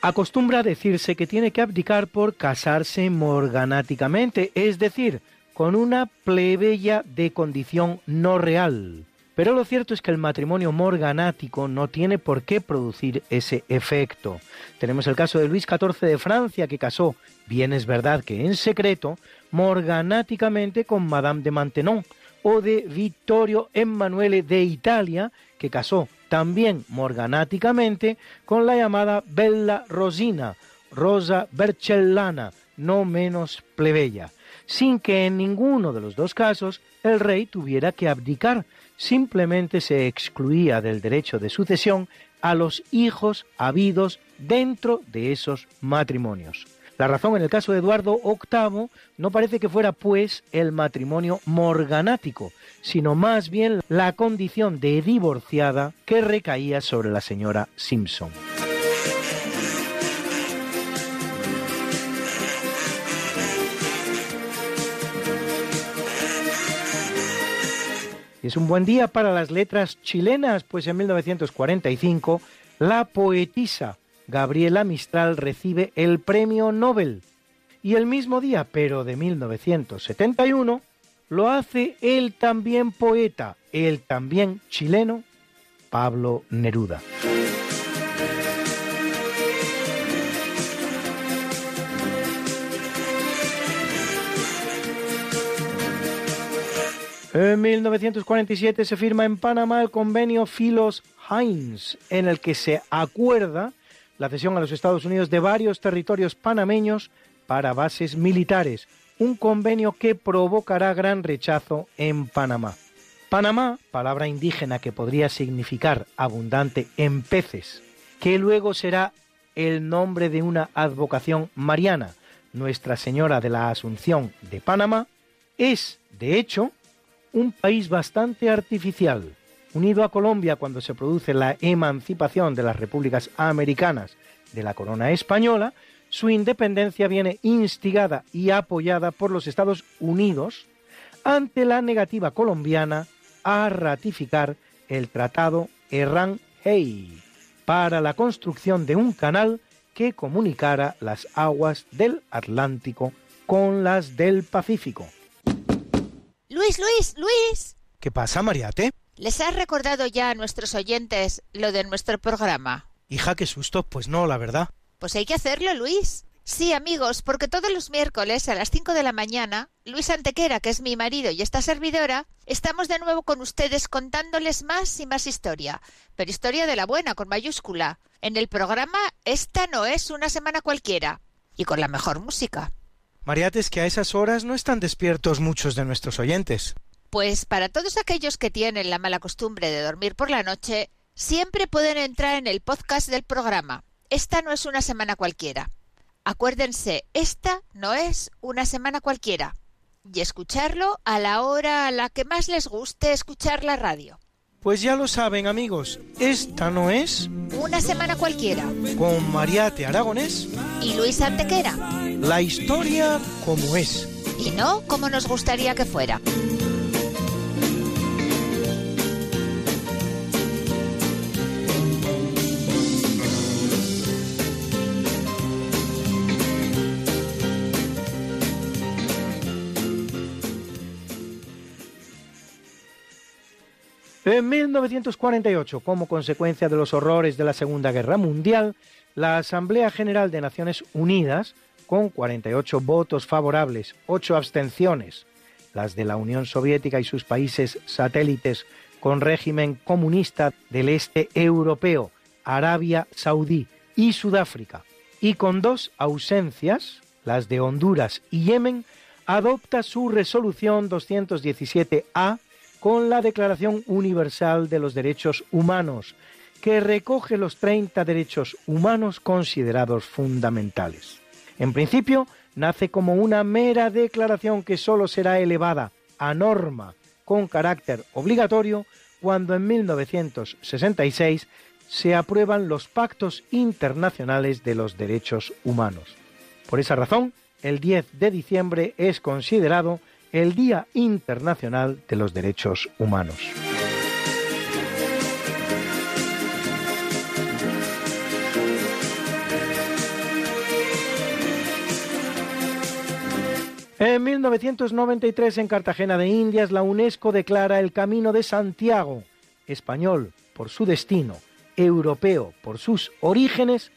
Acostumbra decirse que tiene que abdicar por casarse morganáticamente, es decir, con una plebeya de condición no real, Pero lo cierto es que el matrimonio morganático no tiene por qué producir ese efecto. Tenemos el caso de Luis XIV de Francia, que casó, bien es verdad que en secreto, morganáticamente con Madame de Maintenon, o de Vittorio Emanuele de Italia, que casó también morganáticamente con la llamada Bella Rosina, Rosa Bercellana, no menos plebeya, sin que en ninguno de los dos casos el rey tuviera que abdicar, simplemente se excluía del derecho de sucesión a los hijos habidos dentro de esos matrimonios. La razón en el caso de Eduardo VIII no parece que fuera pues el matrimonio morganático, sino más bien la condición de divorciada que recaía sobre la señora Simpson. Es un buen día para las letras chilenas, pues en 1945 la poetisa Gabriela Mistral recibe el Premio Nobel. Y el mismo día, pero de 1971, lo hace el también poeta, el también chileno, Pablo Neruda. En 1947 se firma en Panamá el convenio Philos-Hines, en el que se acuerda la cesión a los Estados Unidos de varios territorios panameños para bases militares, un convenio que provocará gran rechazo en Panamá. Panamá, palabra indígena que podría significar abundante en peces, que luego será el nombre de una advocación mariana, Nuestra Señora de la Asunción de Panamá, es, de hecho, un país bastante artificial, unido a Colombia cuando se produce la emancipación de las repúblicas americanas de la corona española, su independencia viene instigada y apoyada por los Estados Unidos ante la negativa colombiana a ratificar el Tratado Errán-Hey para la construcción de un canal que comunicara las aguas del Atlántico con las del Pacífico. Luis, Luis, Luis. ¿Qué pasa, Mariate? ¿Les has recordado ya a nuestros oyentes lo de nuestro programa? Hija, qué susto. Pues no, la verdad. Pues hay que hacerlo, Luis. Sí, amigos, porque todos los miércoles a las 5 de la mañana, Luis Antequera, que es mi marido y esta servidora, estamos de nuevo con ustedes contándoles más y más historia, pero historia de la buena, con mayúscula. En el programa Esta no es una semana cualquiera, y con la mejor música. Mariate, es que a esas horas no están despiertos muchos de nuestros oyentes. Pues para todos aquellos que tienen la mala costumbre de dormir por la noche, siempre pueden entrar en el podcast del programa. Esta no es una semana cualquiera. Acuérdense, esta no es una semana cualquiera. Y escucharlo a la hora a la que más les guste escuchar la radio. Pues ya lo saben amigos, esta no es una semana cualquiera. Con Mariate Aragonés y Luis Antequera. La historia como es. Y no como nos gustaría que fuera. En 1948, como consecuencia de los horrores de la Segunda Guerra Mundial, la Asamblea General de Naciones Unidas, con 48 votos favorables, 8 abstenciones, las de la Unión Soviética y sus países satélites con régimen comunista del este europeo, Arabia Saudí y Sudáfrica, y con dos ausencias, las de Honduras y Yemen, adopta su resolución 217A con la Declaración Universal de los Derechos Humanos, que recoge los 30 derechos humanos considerados fundamentales. En principio, nace como una mera declaración que sólo será elevada a norma con carácter obligatorio cuando en 1966 se aprueban los pactos internacionales de los derechos humanos. Por esa razón, el 10 de diciembre es considerado el Día Internacional de los Derechos Humanos. En 1993, en Cartagena de Indias, la UNESCO declara el Camino de Santiago, español por su destino, europeo por sus orígenes,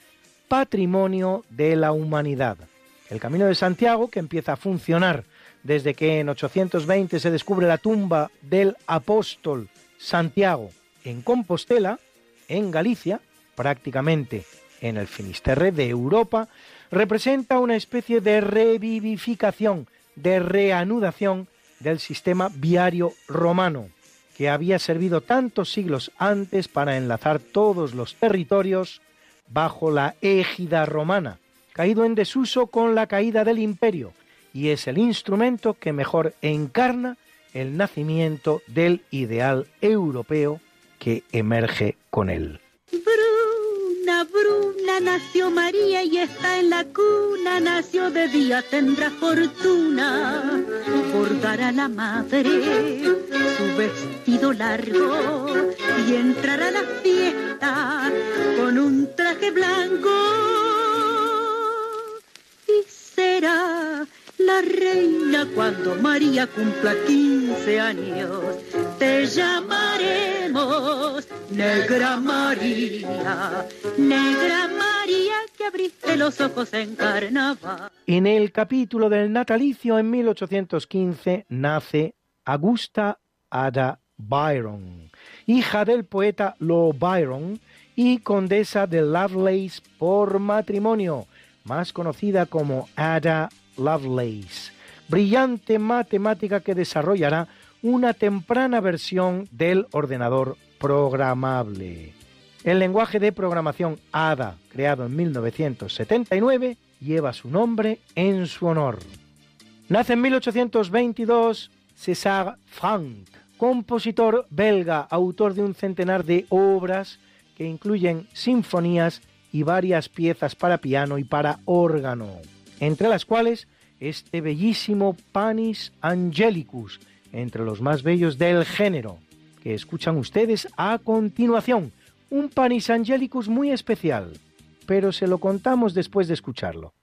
patrimonio de la humanidad. El Camino de Santiago, que empieza a funcionar desde que en 820 se descubre la tumba del apóstol Santiago en Compostela, en Galicia, prácticamente en el Finisterre de Europa, representa una especie de revivificación de reanudación del sistema viario romano, que había servido tantos siglos antes para enlazar todos los territorios bajo la égida romana, caído en desuso con la caída del imperio, y es el instrumento que mejor encarna el nacimiento del ideal europeo que emerge con él. Bruna, Bruna, nació María y está en la cuna, nació de día, tendrá fortuna, bordará la madre su vestido largo y entrará a la fiesta con un traje blanco. Y será la reina cuando María cumpla 15 años. Te llamaremos Negra María, Negra María que abriste los ojos en carnaval. En el capítulo del natalicio en 1815 nace Augusta Ada Byron, hija del poeta Lord Byron y condesa de Lovelace por matrimonio, más conocida como Ada Lovelace, brillante matemática que desarrollará una temprana versión del ordenador programable. El lenguaje de programación ADA, creado en 1979, lleva su nombre en su honor. Nace en 1822 César Franck, compositor belga, autor de un centenar de obras que incluyen sinfonías y varias piezas para piano y para órgano entre las cuales este bellísimo Panis Angelicus, entre los más bellos del género, que escuchan ustedes a continuación. Un Panis Angelicus muy especial, pero se lo contamos después de escucharlo.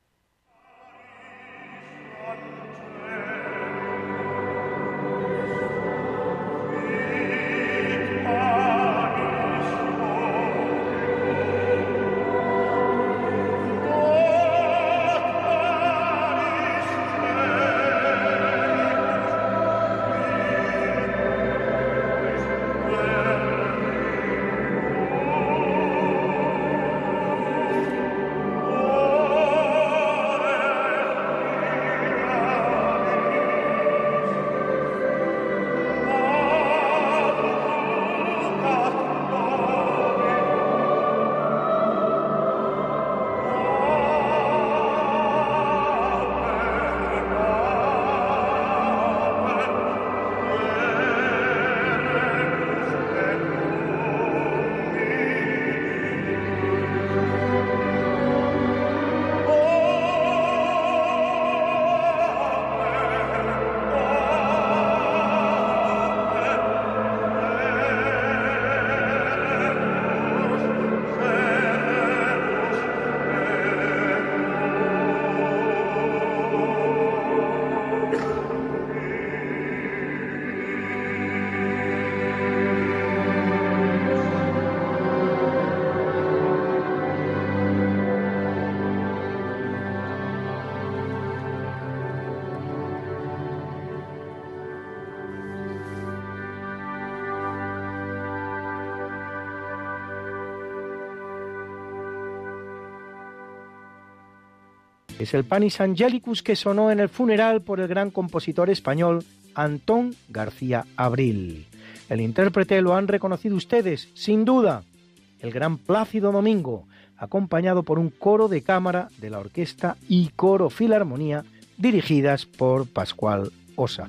Es el Panis Angelicus que sonó en el funeral por el gran compositor español Antón García Abril. El intérprete lo han reconocido ustedes, sin duda, el gran Plácido Domingo, acompañado por un coro de cámara de la orquesta y coro filarmonía dirigidas por Pascual Osa.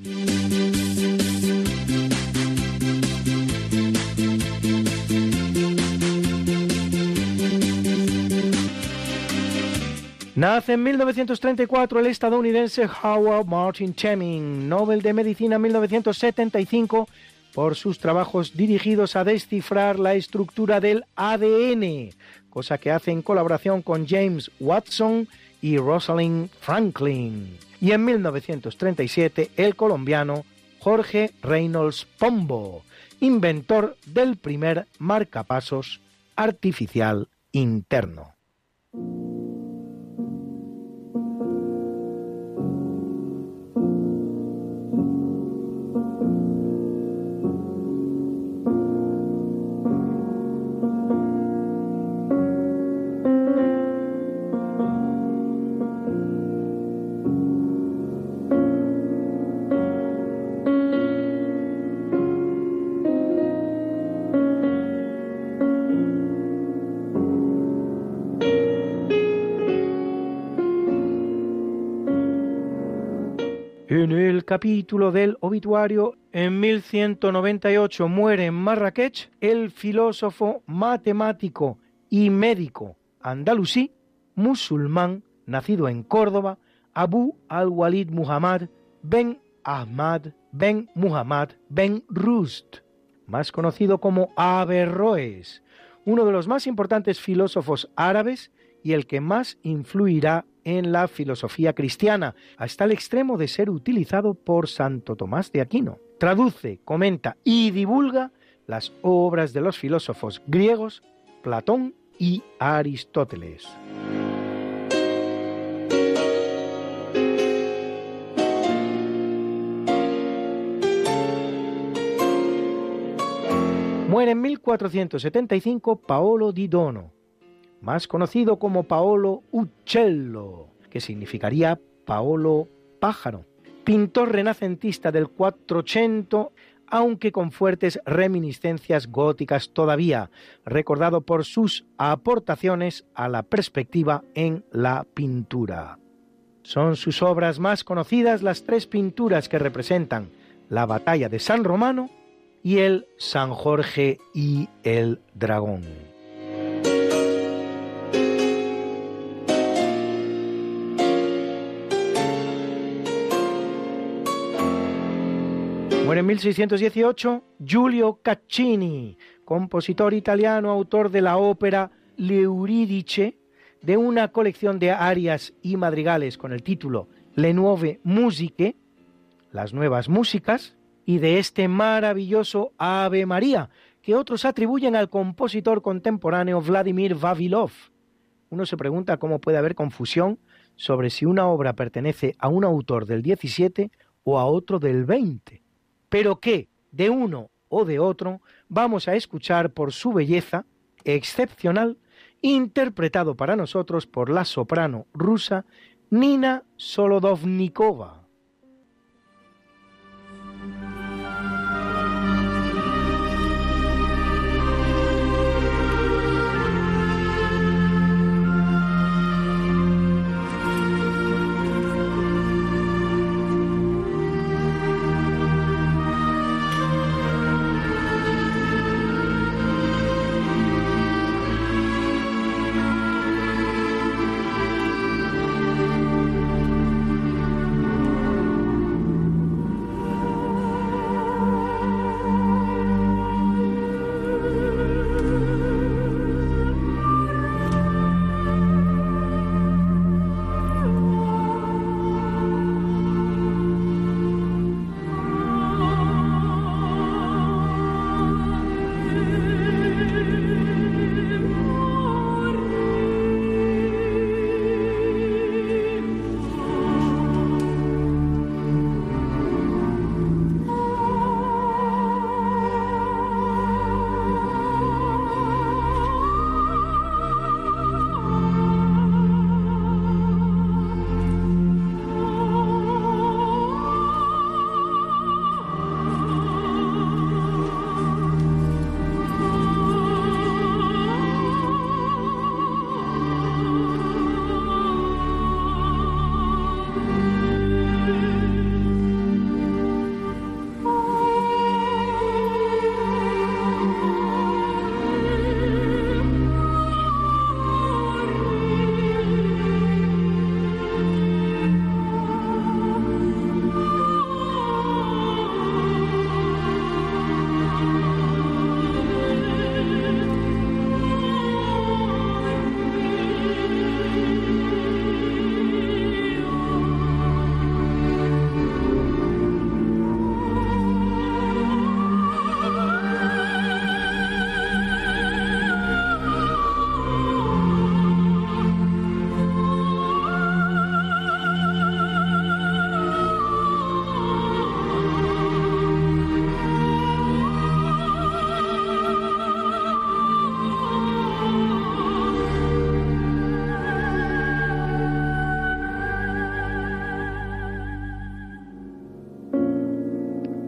Nace en 1934 el estadounidense Howard Martin Cheming, Nobel de Medicina en 1975 por sus trabajos dirigidos a descifrar la estructura del ADN, cosa que hace en colaboración con James Watson y Rosalind Franklin. y en 1937 el colombiano Jorge Reynolds Pombo, inventor del primer marcapasos artificial interno. Capítulo del obituario, en 1198 muere en Marrakech el filósofo, matemático y médico andalusí, musulmán, nacido en Córdoba, Abu al-Walid Muhammad ben Ahmad ben Muhammad ben Rust, más conocido como Averroes, uno de los más importantes filósofos árabes y el que más influirá en la filosofía cristiana, hasta el extremo de ser utilizado por Santo Tomás de Aquino. Traduce, comenta y divulga las obras de los filósofos griegos Platón y Aristóteles. Muere en 1475 Paolo di Dono, más conocido como Paolo Uccello, que significaría Paolo Pájaro, pintor renacentista del 480, aunque con fuertes reminiscencias góticas todavía, recordado por sus aportaciones a la perspectiva en la pintura. Son sus obras más conocidas las tres pinturas que representan la batalla de San Romano y el San Jorge y el Dragón. Muere en 1618 Giulio Caccini, compositor italiano, autor de la ópera L'Euridice, de una colección de arias y madrigales con el título Le Nuove Musiche, las nuevas músicas, y de este maravilloso Ave María, que otros atribuyen al compositor contemporáneo Vladimir Vavilov. Uno se pregunta cómo puede haber confusión sobre si una obra pertenece a un autor del 17 o a otro del 20 pero que de uno o de otro vamos a escuchar por su belleza excepcional, interpretado para nosotros por la soprano rusa Nina Solodovnikova.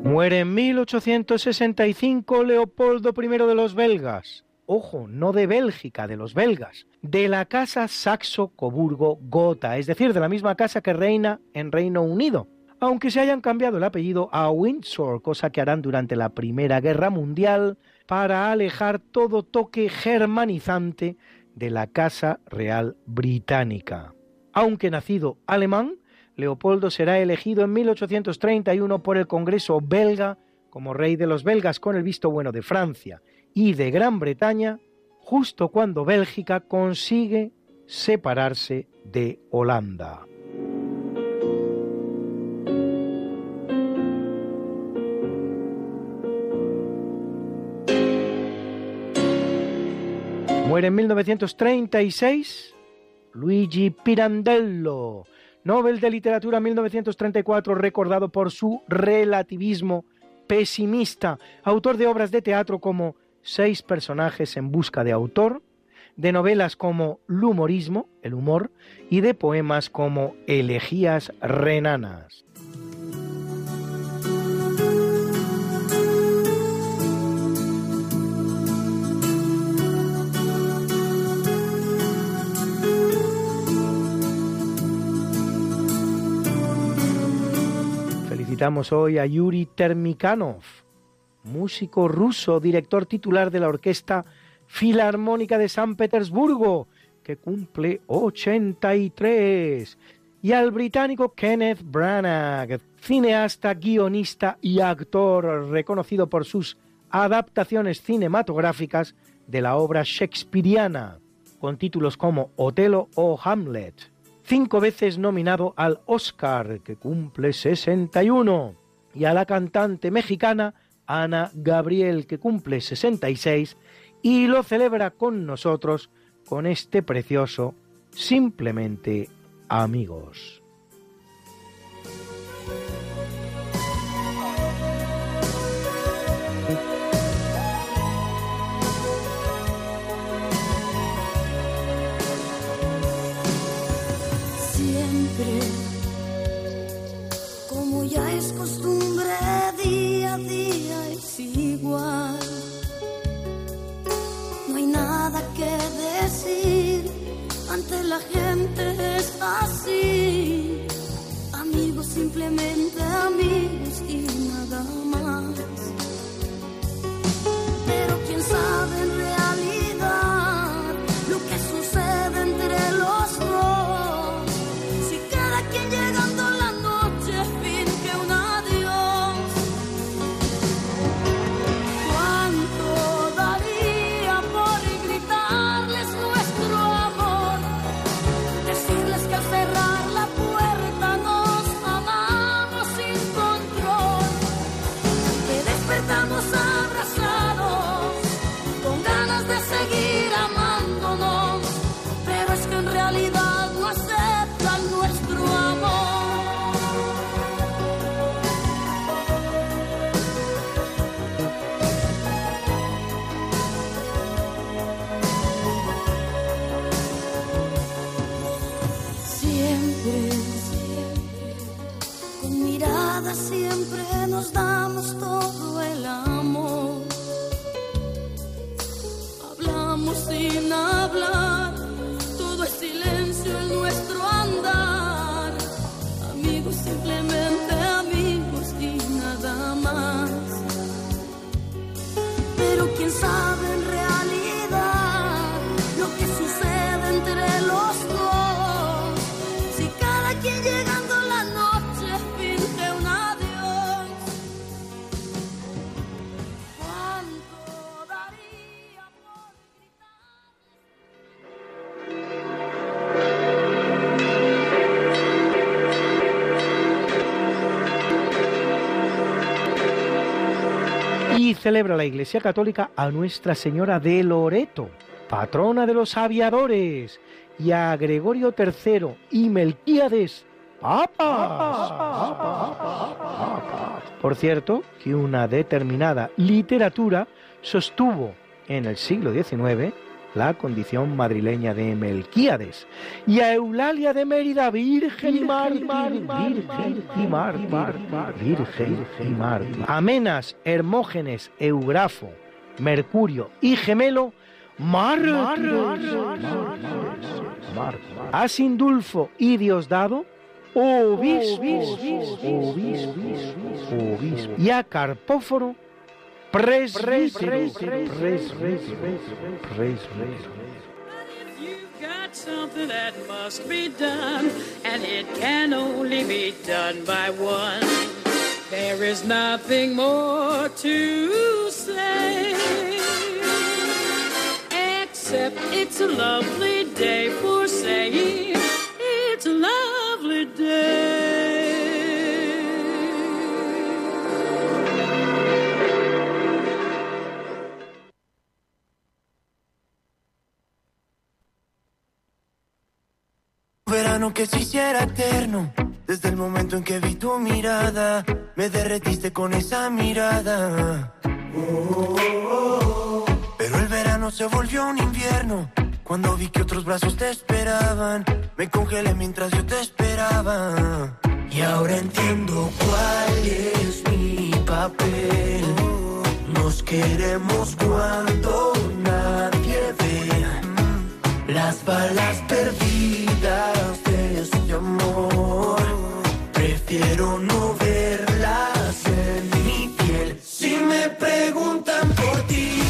Muere en 1865 Leopoldo I de los belgas. Ojo, no de Bélgica, de los belgas. De la casa Saxo-Coburgo-Gotha, es decir, de la misma casa que reina en Reino Unido. Aunque se hayan cambiado el apellido a Windsor, cosa que harán durante la Primera Guerra Mundial para alejar todo toque germanizante de la Casa Real Británica. Aunque nacido alemán, Leopoldo será elegido en 1831 por el Congreso belga como rey de los belgas con el visto bueno de Francia y de Gran Bretaña, justo cuando Bélgica consigue separarse de Holanda. Muere en 1936 Luigi Pirandello, Nobel de Literatura 1934, recordado por su relativismo pesimista, autor de obras de teatro como Seis personajes en busca de autor, de novelas como El humorismo, el humor, y de poemas como Elegías renanas. Hoy a Yuri Termikanov, músico ruso, director titular de la Orquesta Filarmónica de San Petersburgo, que cumple 83, y al británico Kenneth Branagh, cineasta, guionista y actor reconocido por sus adaptaciones cinematográficas de la obra shakespeariana, con títulos como Otelo o Hamlet cinco veces nominado al Oscar, que cumple 61, y a la cantante mexicana Ana Gabriel, que cumple 66, y lo celebra con nosotros con este precioso Simplemente Amigos. No hay nada que decir, ante la gente es así. Amigos, simplemente amigos y nada más. Pero quién sabe en realidad celebra la Iglesia Católica a Nuestra Señora de Loreto, patrona de los aviadores, y a Gregorio III y Melquíades, papas. Por cierto, que una determinada literatura sostuvo en el siglo XIX la condición madrileña de Melquíades, y a Eulalia de Mérida, virgen y mártir, virgen y mártir, virgen y mártir. Amenas, Hermógenes, Eugrafo, Mercurio y Gemelo, a Sindulfo y Diosdado, obispo, obispo, obispo, y a Carpóforo, presbítero, got something that must be done, and it can only be done by one. There is nothing more to say, except it's a lovely day for saying it's a lovely day. Verano que se hiciera eterno. Desde el momento en que vi tu mirada, me derretiste con esa mirada. Oh, oh, oh. Pero el verano se volvió un invierno. Cuando vi que otros brazos te esperaban, me congelé mientras yo te esperaba. Y ahora entiendo cuál es mi papel. Nos queremos cuando nadie ve las balas perdidas de este amor. Prefiero no verlas en mi piel. Si me preguntan por ti,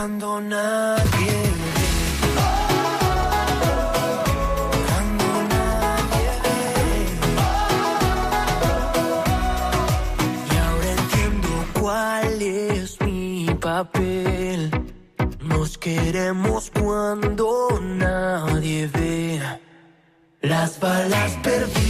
Cuando nadie. Cuando nadie. Y ahora entiendo cuál es mi papel. Nos queremos cuando nadie ve las balas perdidas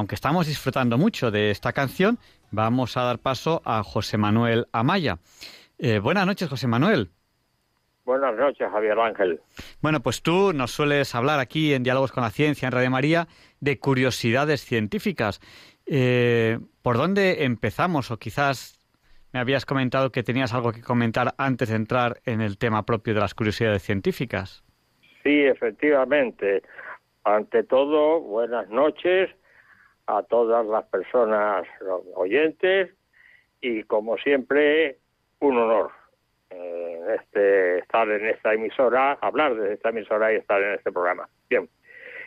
aunque estamos disfrutando mucho de esta canción, vamos a dar paso a José Manuel Amaya. Eh, buenas noches, José Manuel. Buenas noches, Javier Ángel. Bueno, pues tú nos sueles hablar aquí en Diálogos con la Ciencia, en Radio María, de curiosidades científicas. Eh, ¿Por dónde empezamos? O quizás me habías comentado que tenías algo que comentar antes de entrar en el tema propio de las curiosidades científicas. Sí, efectivamente. Ante todo, buenas noches a todas las personas oyentes y, como siempre, un honor eh, este, estar en esta emisora, hablar de esta emisora y estar en este programa. Bien.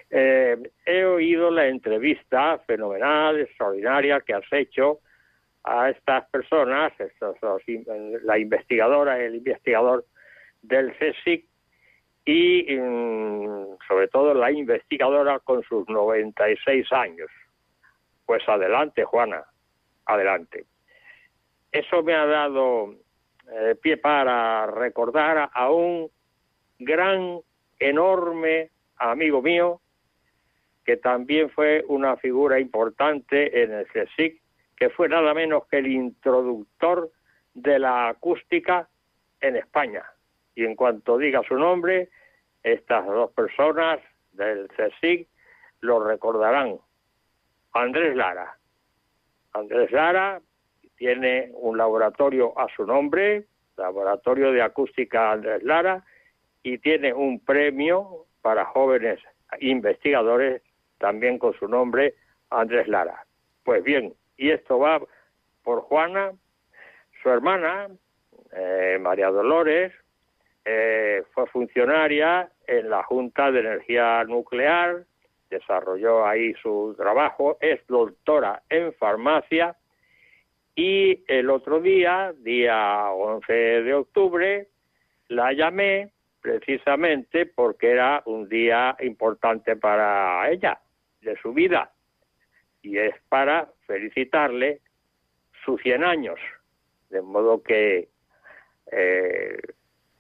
Eh, he oído la entrevista fenomenal, extraordinaria que has hecho a estas personas, estos, la investigadora y el investigador del CSIC y mm, sobre todo la investigadora con sus 96 años. Pues adelante, Juana, adelante. Eso me ha dado eh, pie para recordar a un gran, enorme amigo mío, que también fue una figura importante en el CSIC, que fue nada menos que el introductor de la acústica en España. Y en cuanto diga su nombre, estas dos personas del CSIC lo recordarán. Andrés Lara. Andrés Lara tiene un laboratorio a su nombre, Laboratorio de Acústica Andrés Lara, y tiene un premio para jóvenes investigadores también con su nombre, Andrés Lara. Pues bien, y esto va por Juana, su hermana, eh, María Dolores, eh, fue funcionaria en la Junta de Energía Nuclear, desarrolló ahí su trabajo, es doctora en farmacia y el otro día, día 11 de octubre, la llamé precisamente porque era un día importante para ella, de su vida, y es para felicitarle sus 100 años. De modo que, eh,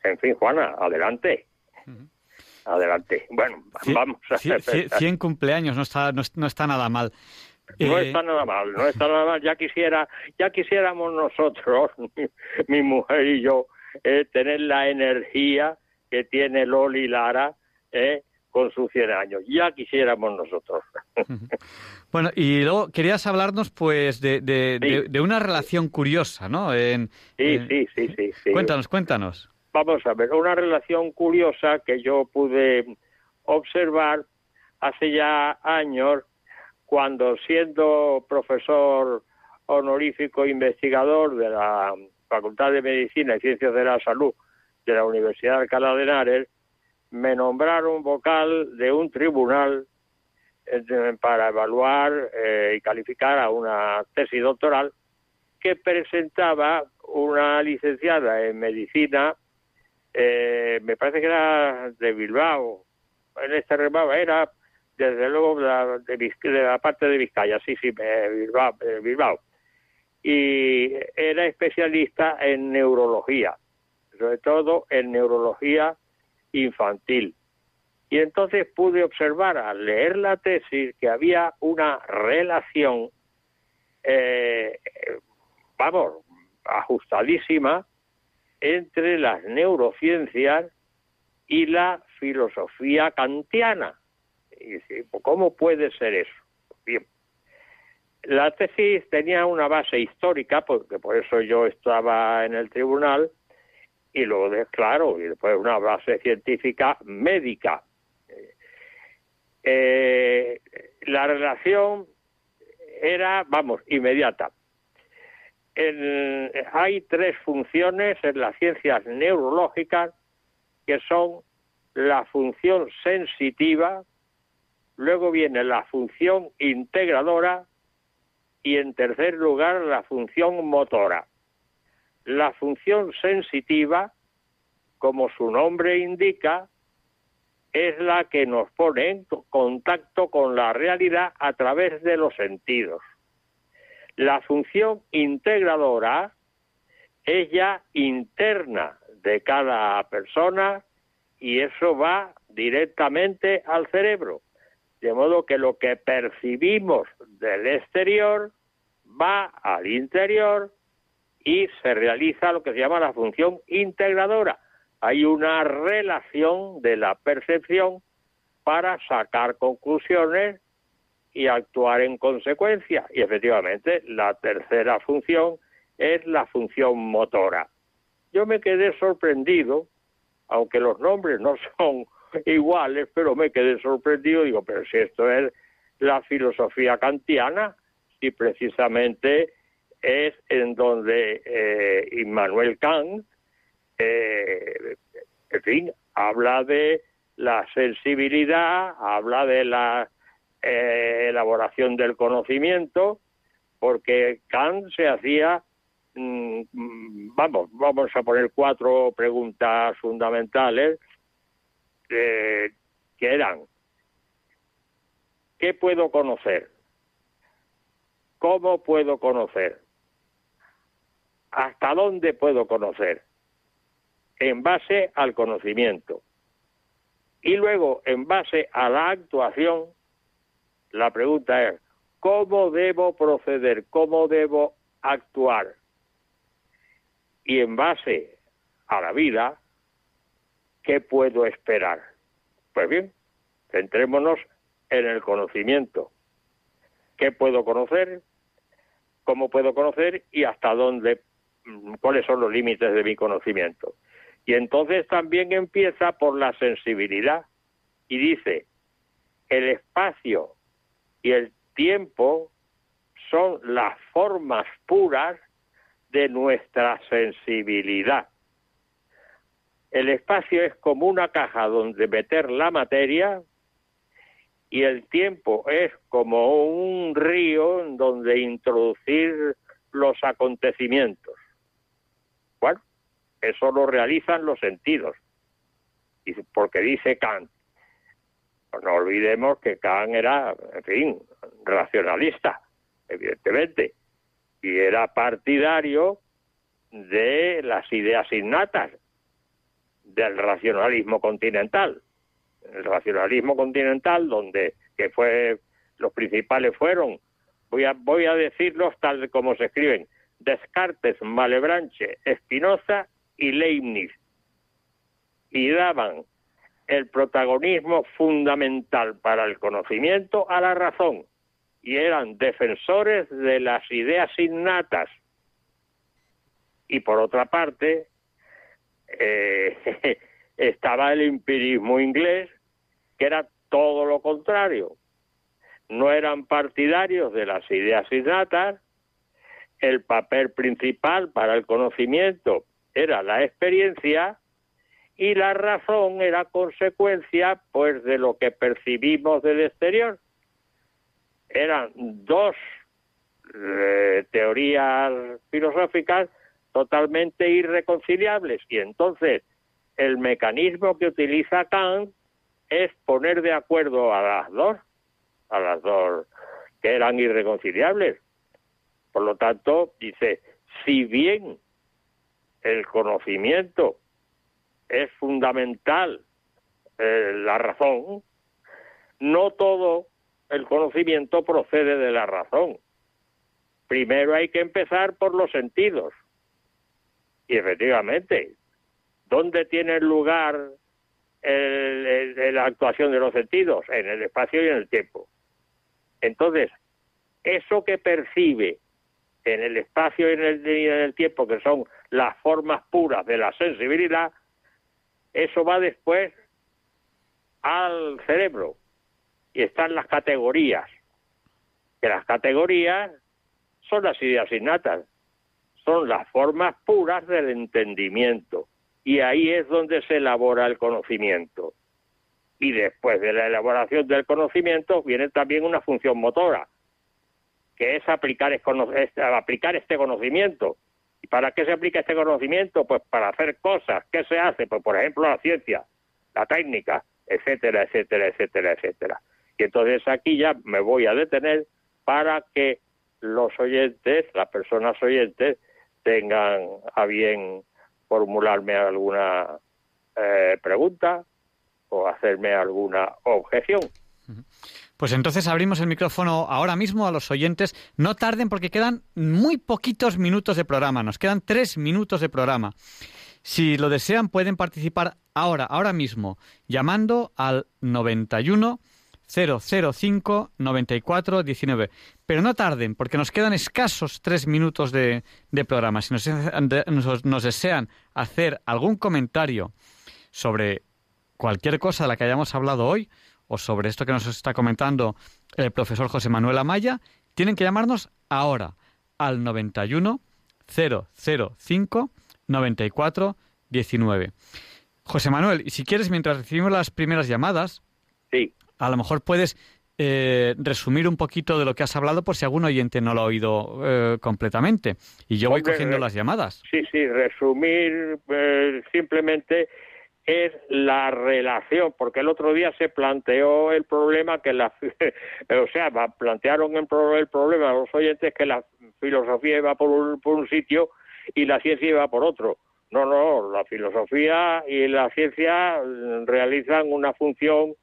en fin, Juana, adelante. Adelante. Bueno, vamos a hacer... 100 cumpleaños, no está, no, está nada mal. No Eh, está nada mal, no está nada mal. Ya quisiera, ya quisiéramos nosotros, [LAUGHS] mi, mi mujer y yo, eh, tener la energía que tiene Loli Lara eh, con sus 100 años. Ya quisiéramos nosotros. Bueno, y luego querías hablarnos, pues, de, de, de- de una relación curiosa, ¿no? En, Sí, en- sí, sí, sí, sí. Cuéntanos, cuéntanos. Vamos a ver, una relación curiosa que yo pude observar hace ya años cuando siendo profesor honorífico investigador de la Facultad de Medicina y Ciencias de la Salud de la Universidad de Alcalá de Henares, me nombraron vocal de un tribunal eh, para evaluar eh, y calificar a una tesis doctoral que presentaba una licenciada en medicina, eh, me parece que era de Bilbao, en este remado era desde luego la, de de la parte de Vizcaya, sí, sí, Bilbao, Bilbao. Y era especialista en neurología, sobre todo en neurología infantil. Y entonces pude observar al leer la tesis que había una relación, eh, vamos, ajustadísima entre las neurociencias y la filosofía kantiana. Y dice, ¿cómo puede ser eso? Bien. La tesis tenía una base histórica, porque por eso yo estaba en el tribunal, y luego, claro, y después una base científica médica. Eh, la relación era, vamos, inmediata. Hay tres funciones en las ciencias neurológicas que son la función sensitiva, luego viene la función integradora y en tercer lugar la función motora. La función sensitiva, como su nombre indica, es la que nos pone en contacto con la realidad a través de los sentidos. La función integradora es ya interna de cada persona y eso va directamente al cerebro. De modo que lo que percibimos del exterior va al interior y se realiza lo que se llama la función integradora. Hay una relación de la percepción para sacar conclusiones y actuar en consecuencia. Y efectivamente, la tercera función es la función motora. Yo me quedé sorprendido, aunque los nombres no [LAUGHS] son iguales, pero me quedé sorprendido, digo, pero si esto es la filosofía kantiana, si precisamente es en donde eh, Immanuel Kant, eh, en fin, habla de la sensibilidad, habla de la eh, elaboración del conocimiento, porque Kant se hacía, mm, mm, vamos, vamos a poner cuatro preguntas fundamentales, eh, que eran, ¿qué puedo conocer? ¿Cómo puedo conocer? ¿Hasta dónde puedo conocer? En base al conocimiento. Y luego, en base a la actuación, la pregunta es, ¿cómo debo proceder? ¿Cómo debo actuar? Y en base a la vida, ¿qué puedo esperar? Pues bien, centrémonos en el conocimiento. ¿Qué puedo conocer? ¿Cómo puedo conocer? Y hasta dónde, mm, cuáles son los límites de mi conocimiento. Y entonces también empieza por la sensibilidad y dice, el espacio y el tiempo son las formas puras de nuestra sensibilidad. El espacio es como una caja donde meter la materia y el tiempo es como un río en donde introducir los acontecimientos. Bueno, eso lo realizan los sentidos, porque dice Kant. No olvidemos que Kant era, en fin, racionalista, evidentemente, y era partidario de las ideas innatas del racionalismo continental. El racionalismo continental, donde que fue los principales fueron, voy a, voy a decirlos tal como se escriben, Descartes, Malebranche, Spinoza y Leibniz. Y daban el protagonismo fundamental para el conocimiento a la razón y eran defensores de las ideas innatas. Y por otra parte, eh, [LAUGHS] estaba el empirismo inglés, que era todo lo contrario. No eran partidarios de las ideas innatas, el papel principal para el conocimiento era la experiencia y la razón era consecuencia pues de lo que percibimos del exterior. Eran dos eh, teorías filosóficas totalmente irreconciliables y entonces el mecanismo que utiliza Kant es poner de acuerdo a las dos, a las dos que eran irreconciliables. Por lo tanto, dice, si bien el conocimiento es fundamental eh, la razón, no todo el conocimiento procede de la razón. Primero hay que empezar por los sentidos. Y efectivamente, ¿dónde tiene lugar la actuación de los sentidos? En el espacio y en el tiempo. Entonces, eso que percibe en el espacio y en el, y en el tiempo, que son las formas puras de la sensibilidad, eso va después al cerebro y están las categorías, que las categorías son las ideas innatas, son las formas puras del entendimiento y ahí es donde se elabora el conocimiento. Y después de la elaboración del conocimiento viene también una función motora, que es aplicar, aplicar este conocimiento. ¿Y para qué se aplica este conocimiento? Pues para hacer cosas. ¿Qué se hace? Pues por ejemplo la ciencia, la técnica, etcétera, etcétera, etcétera, etcétera. Y entonces aquí ya me voy a detener para que los oyentes, las personas oyentes, tengan a bien formularme alguna eh, pregunta o hacerme alguna objeción. Pues entonces abrimos el micrófono ahora mismo a los oyentes. No tarden porque quedan muy poquitos minutos de programa. Nos quedan tres minutos de programa. Si lo desean pueden participar ahora, ahora mismo, llamando al 91 005 94 19. Pero no tarden, porque nos quedan escasos tres minutos de, programa. Si nos, desean hacer algún comentario sobre cualquier cosa de la que hayamos hablado hoy, o sobre esto que nos está comentando el profesor José Manuel Amaya, tienen que llamarnos ahora al 91 005 94 19. José Manuel, y si quieres, mientras recibimos las primeras llamadas, sí a lo mejor puedes eh, resumir un poquito de lo que has hablado por si algún oyente no lo ha oído eh, completamente. Y yo voy cogiendo las llamadas. Sí, sí, resumir eh, simplemente es la relación, porque el otro día se planteó el problema que la, [LAUGHS] o sea, plantearon el, problema a los oyentes que la filosofía iba por un, por un sitio y la ciencia iba por otro. No, no, la filosofía y la ciencia realizan una función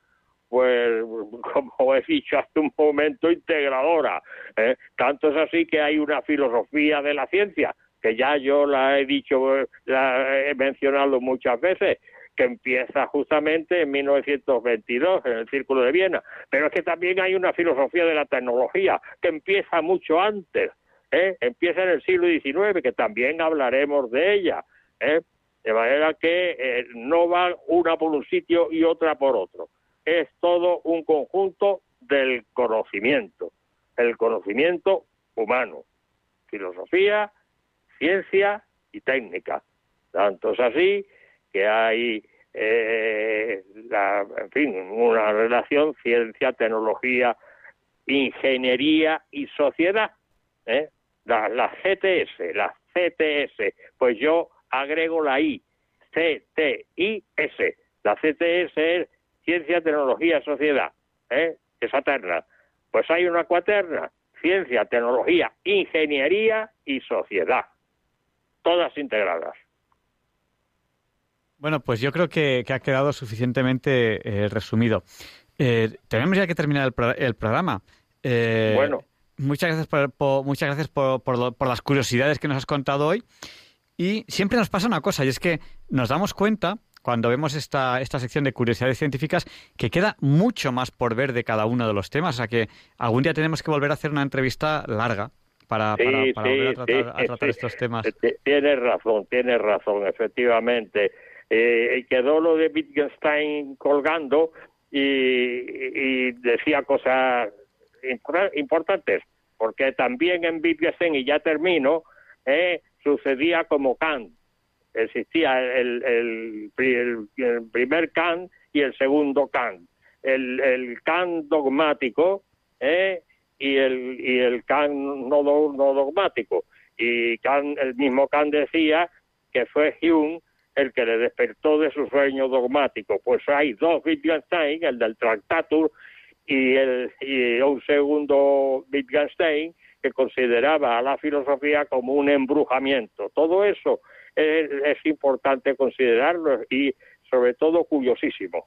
pues [LAUGHS] como he dicho hace un momento, integradora. ¿eh? Tanto es así que hay una filosofía de la ciencia, que ya yo la he dicho, la he mencionado muchas veces, que empieza justamente en 1922 en el Círculo de Viena. Pero es que también hay una filosofía de la tecnología que empieza mucho antes, ¿eh? empieza en el siglo XIX, que también hablaremos de ella. ¿eh? De manera que eh, no va una por un sitio y otra por otro. Es todo un conjunto del conocimiento, el conocimiento humano, filosofía, ciencia y técnica. Tanto es así que hay, eh, la, en fin, una relación ciencia, tecnología, ingeniería y sociedad. ¿eh? La, la CTS, la CTS, pues yo agrego la I, C-T-I-S. La CTS es Ciencia, Tecnología, Sociedad, ¿eh? esa terna. Pues hay una cuaterna, Ciencia, Tecnología, Ingeniería y Sociedad, todas integradas. Bueno, pues yo creo que, que ha quedado suficientemente eh, resumido. Eh, tenemos ya que terminar el, pro- el programa. Eh, Bueno. Muchas gracias, por, por- muchas gracias por, por lo- por las curiosidades que nos has contado hoy. Y siempre nos pasa una cosa, y es que nos damos cuenta, cuando vemos esta, esta sección de curiosidades científicas, que queda mucho más por ver de cada uno de los temas. O sea que algún día tenemos que volver a hacer una entrevista larga para, Sí, para, para sí, volver a tratar, a estos temas. Tienes razón, tienes razón, efectivamente. Eh, quedó lo de Wittgenstein colgando y, y decía cosas impor- importantes, porque también en Wittgenstein, y ya termino, eh, sucedía como Kant. Existía el, el pri- el- el primer Kant y el segundo Kant. El, el Kant dogmático eh, y el, y el Kant no, no dogmático. Y Kant, el mismo Kant decía que fue Hume el que le despertó de su sueño dogmático. Pues hay dos Wittgenstein, el del Tractatus y, el, y un segundo Wittgenstein que consideraba a la filosofía como un embrujamiento. Todo eso es, importante considerarlo y sobre todo curiosísimo.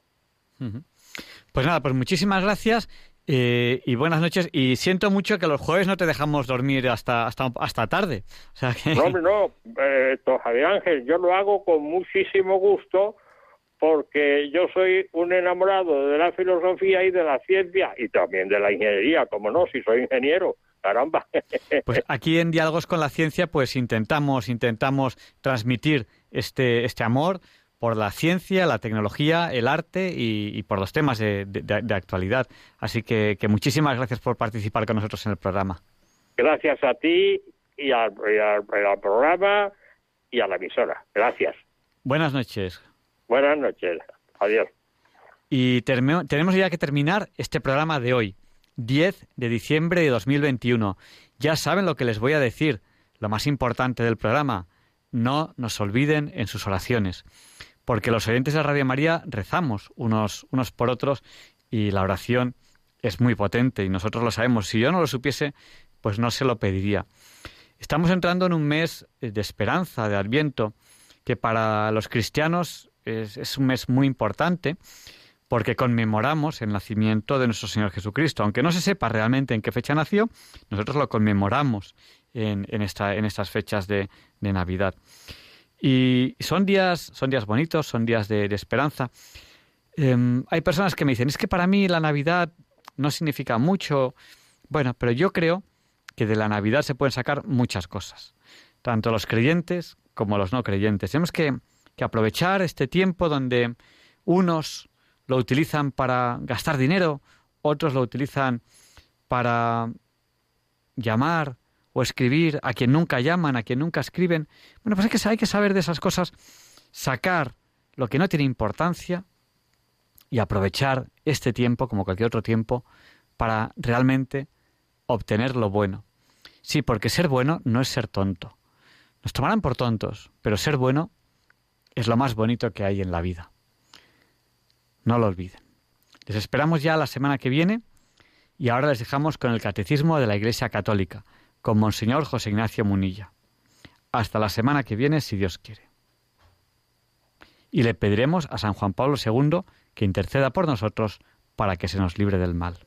Pues nada, pues muchísimas gracias eh, y buenas noches. Y siento mucho que los jueves no te dejamos dormir hasta hasta, hasta tarde. O sea que... No, no, eh, Javier Ángel, yo lo hago con muchísimo gusto porque yo soy un enamorado de la filosofía y de la ciencia y también de la ingeniería, como no, si soy ingeniero, caramba. [LAUGHS] Pues aquí en Diálogos con la Ciencia, pues intentamos, intentamos transmitir este, este amor por la ciencia, la tecnología, el arte y, y por los temas de, de- de actualidad. Así que, que muchísimas gracias por participar con nosotros en el programa. Gracias a ti y al, y al- y al programa y a la emisora. Gracias. Buenas noches. Buenas noches. Adiós. Y tenemos ya que terminar este programa de hoy, 10 de diciembre de 2021. Ya saben lo que les voy a decir, lo más importante del programa. No nos olviden en sus oraciones, porque los oyentes de Radio María rezamos unos, unos por otros y la oración es muy potente y nosotros lo sabemos. Si yo no lo supiese, pues no se lo pediría. Estamos entrando en un mes de esperanza, de Adviento, que para los cristianos es, un mes muy importante porque conmemoramos el nacimiento de nuestro Señor Jesucristo. Aunque no se sepa realmente en qué fecha nació, nosotros lo conmemoramos en, en, esta, en estas fechas de Navidad. Y son días, son días bonitos, son días de, esperanza. Em, hay personas que me dicen, es que para mí la Navidad no significa mucho. Bueno, pero yo creo que de la Navidad se pueden sacar muchas cosas, tanto los creyentes como los no creyentes. Tenemos que, que aprovechar este tiempo donde unos lo utilizan para gastar dinero, otros lo utilizan para llamar o escribir a quien nunca llaman, a quien nunca escriben. Bueno, pues hay que, hay que saber de esas cosas, sacar lo que no tiene importancia y aprovechar este tiempo, como cualquier otro tiempo, para realmente obtener lo bueno. Sí, porque ser bueno no es ser tonto. Nos tomarán por tontos, pero ser bueno es lo más bonito que hay en la vida. No lo olviden. Les esperamos ya la semana que viene y ahora les dejamos con el Catecismo de la Iglesia Católica, con Monseñor José Ignacio Munilla. Hasta la semana que viene, si Dios quiere. Y le pediremos a San Juan Pablo II que interceda por nosotros para que se nos libre del mal.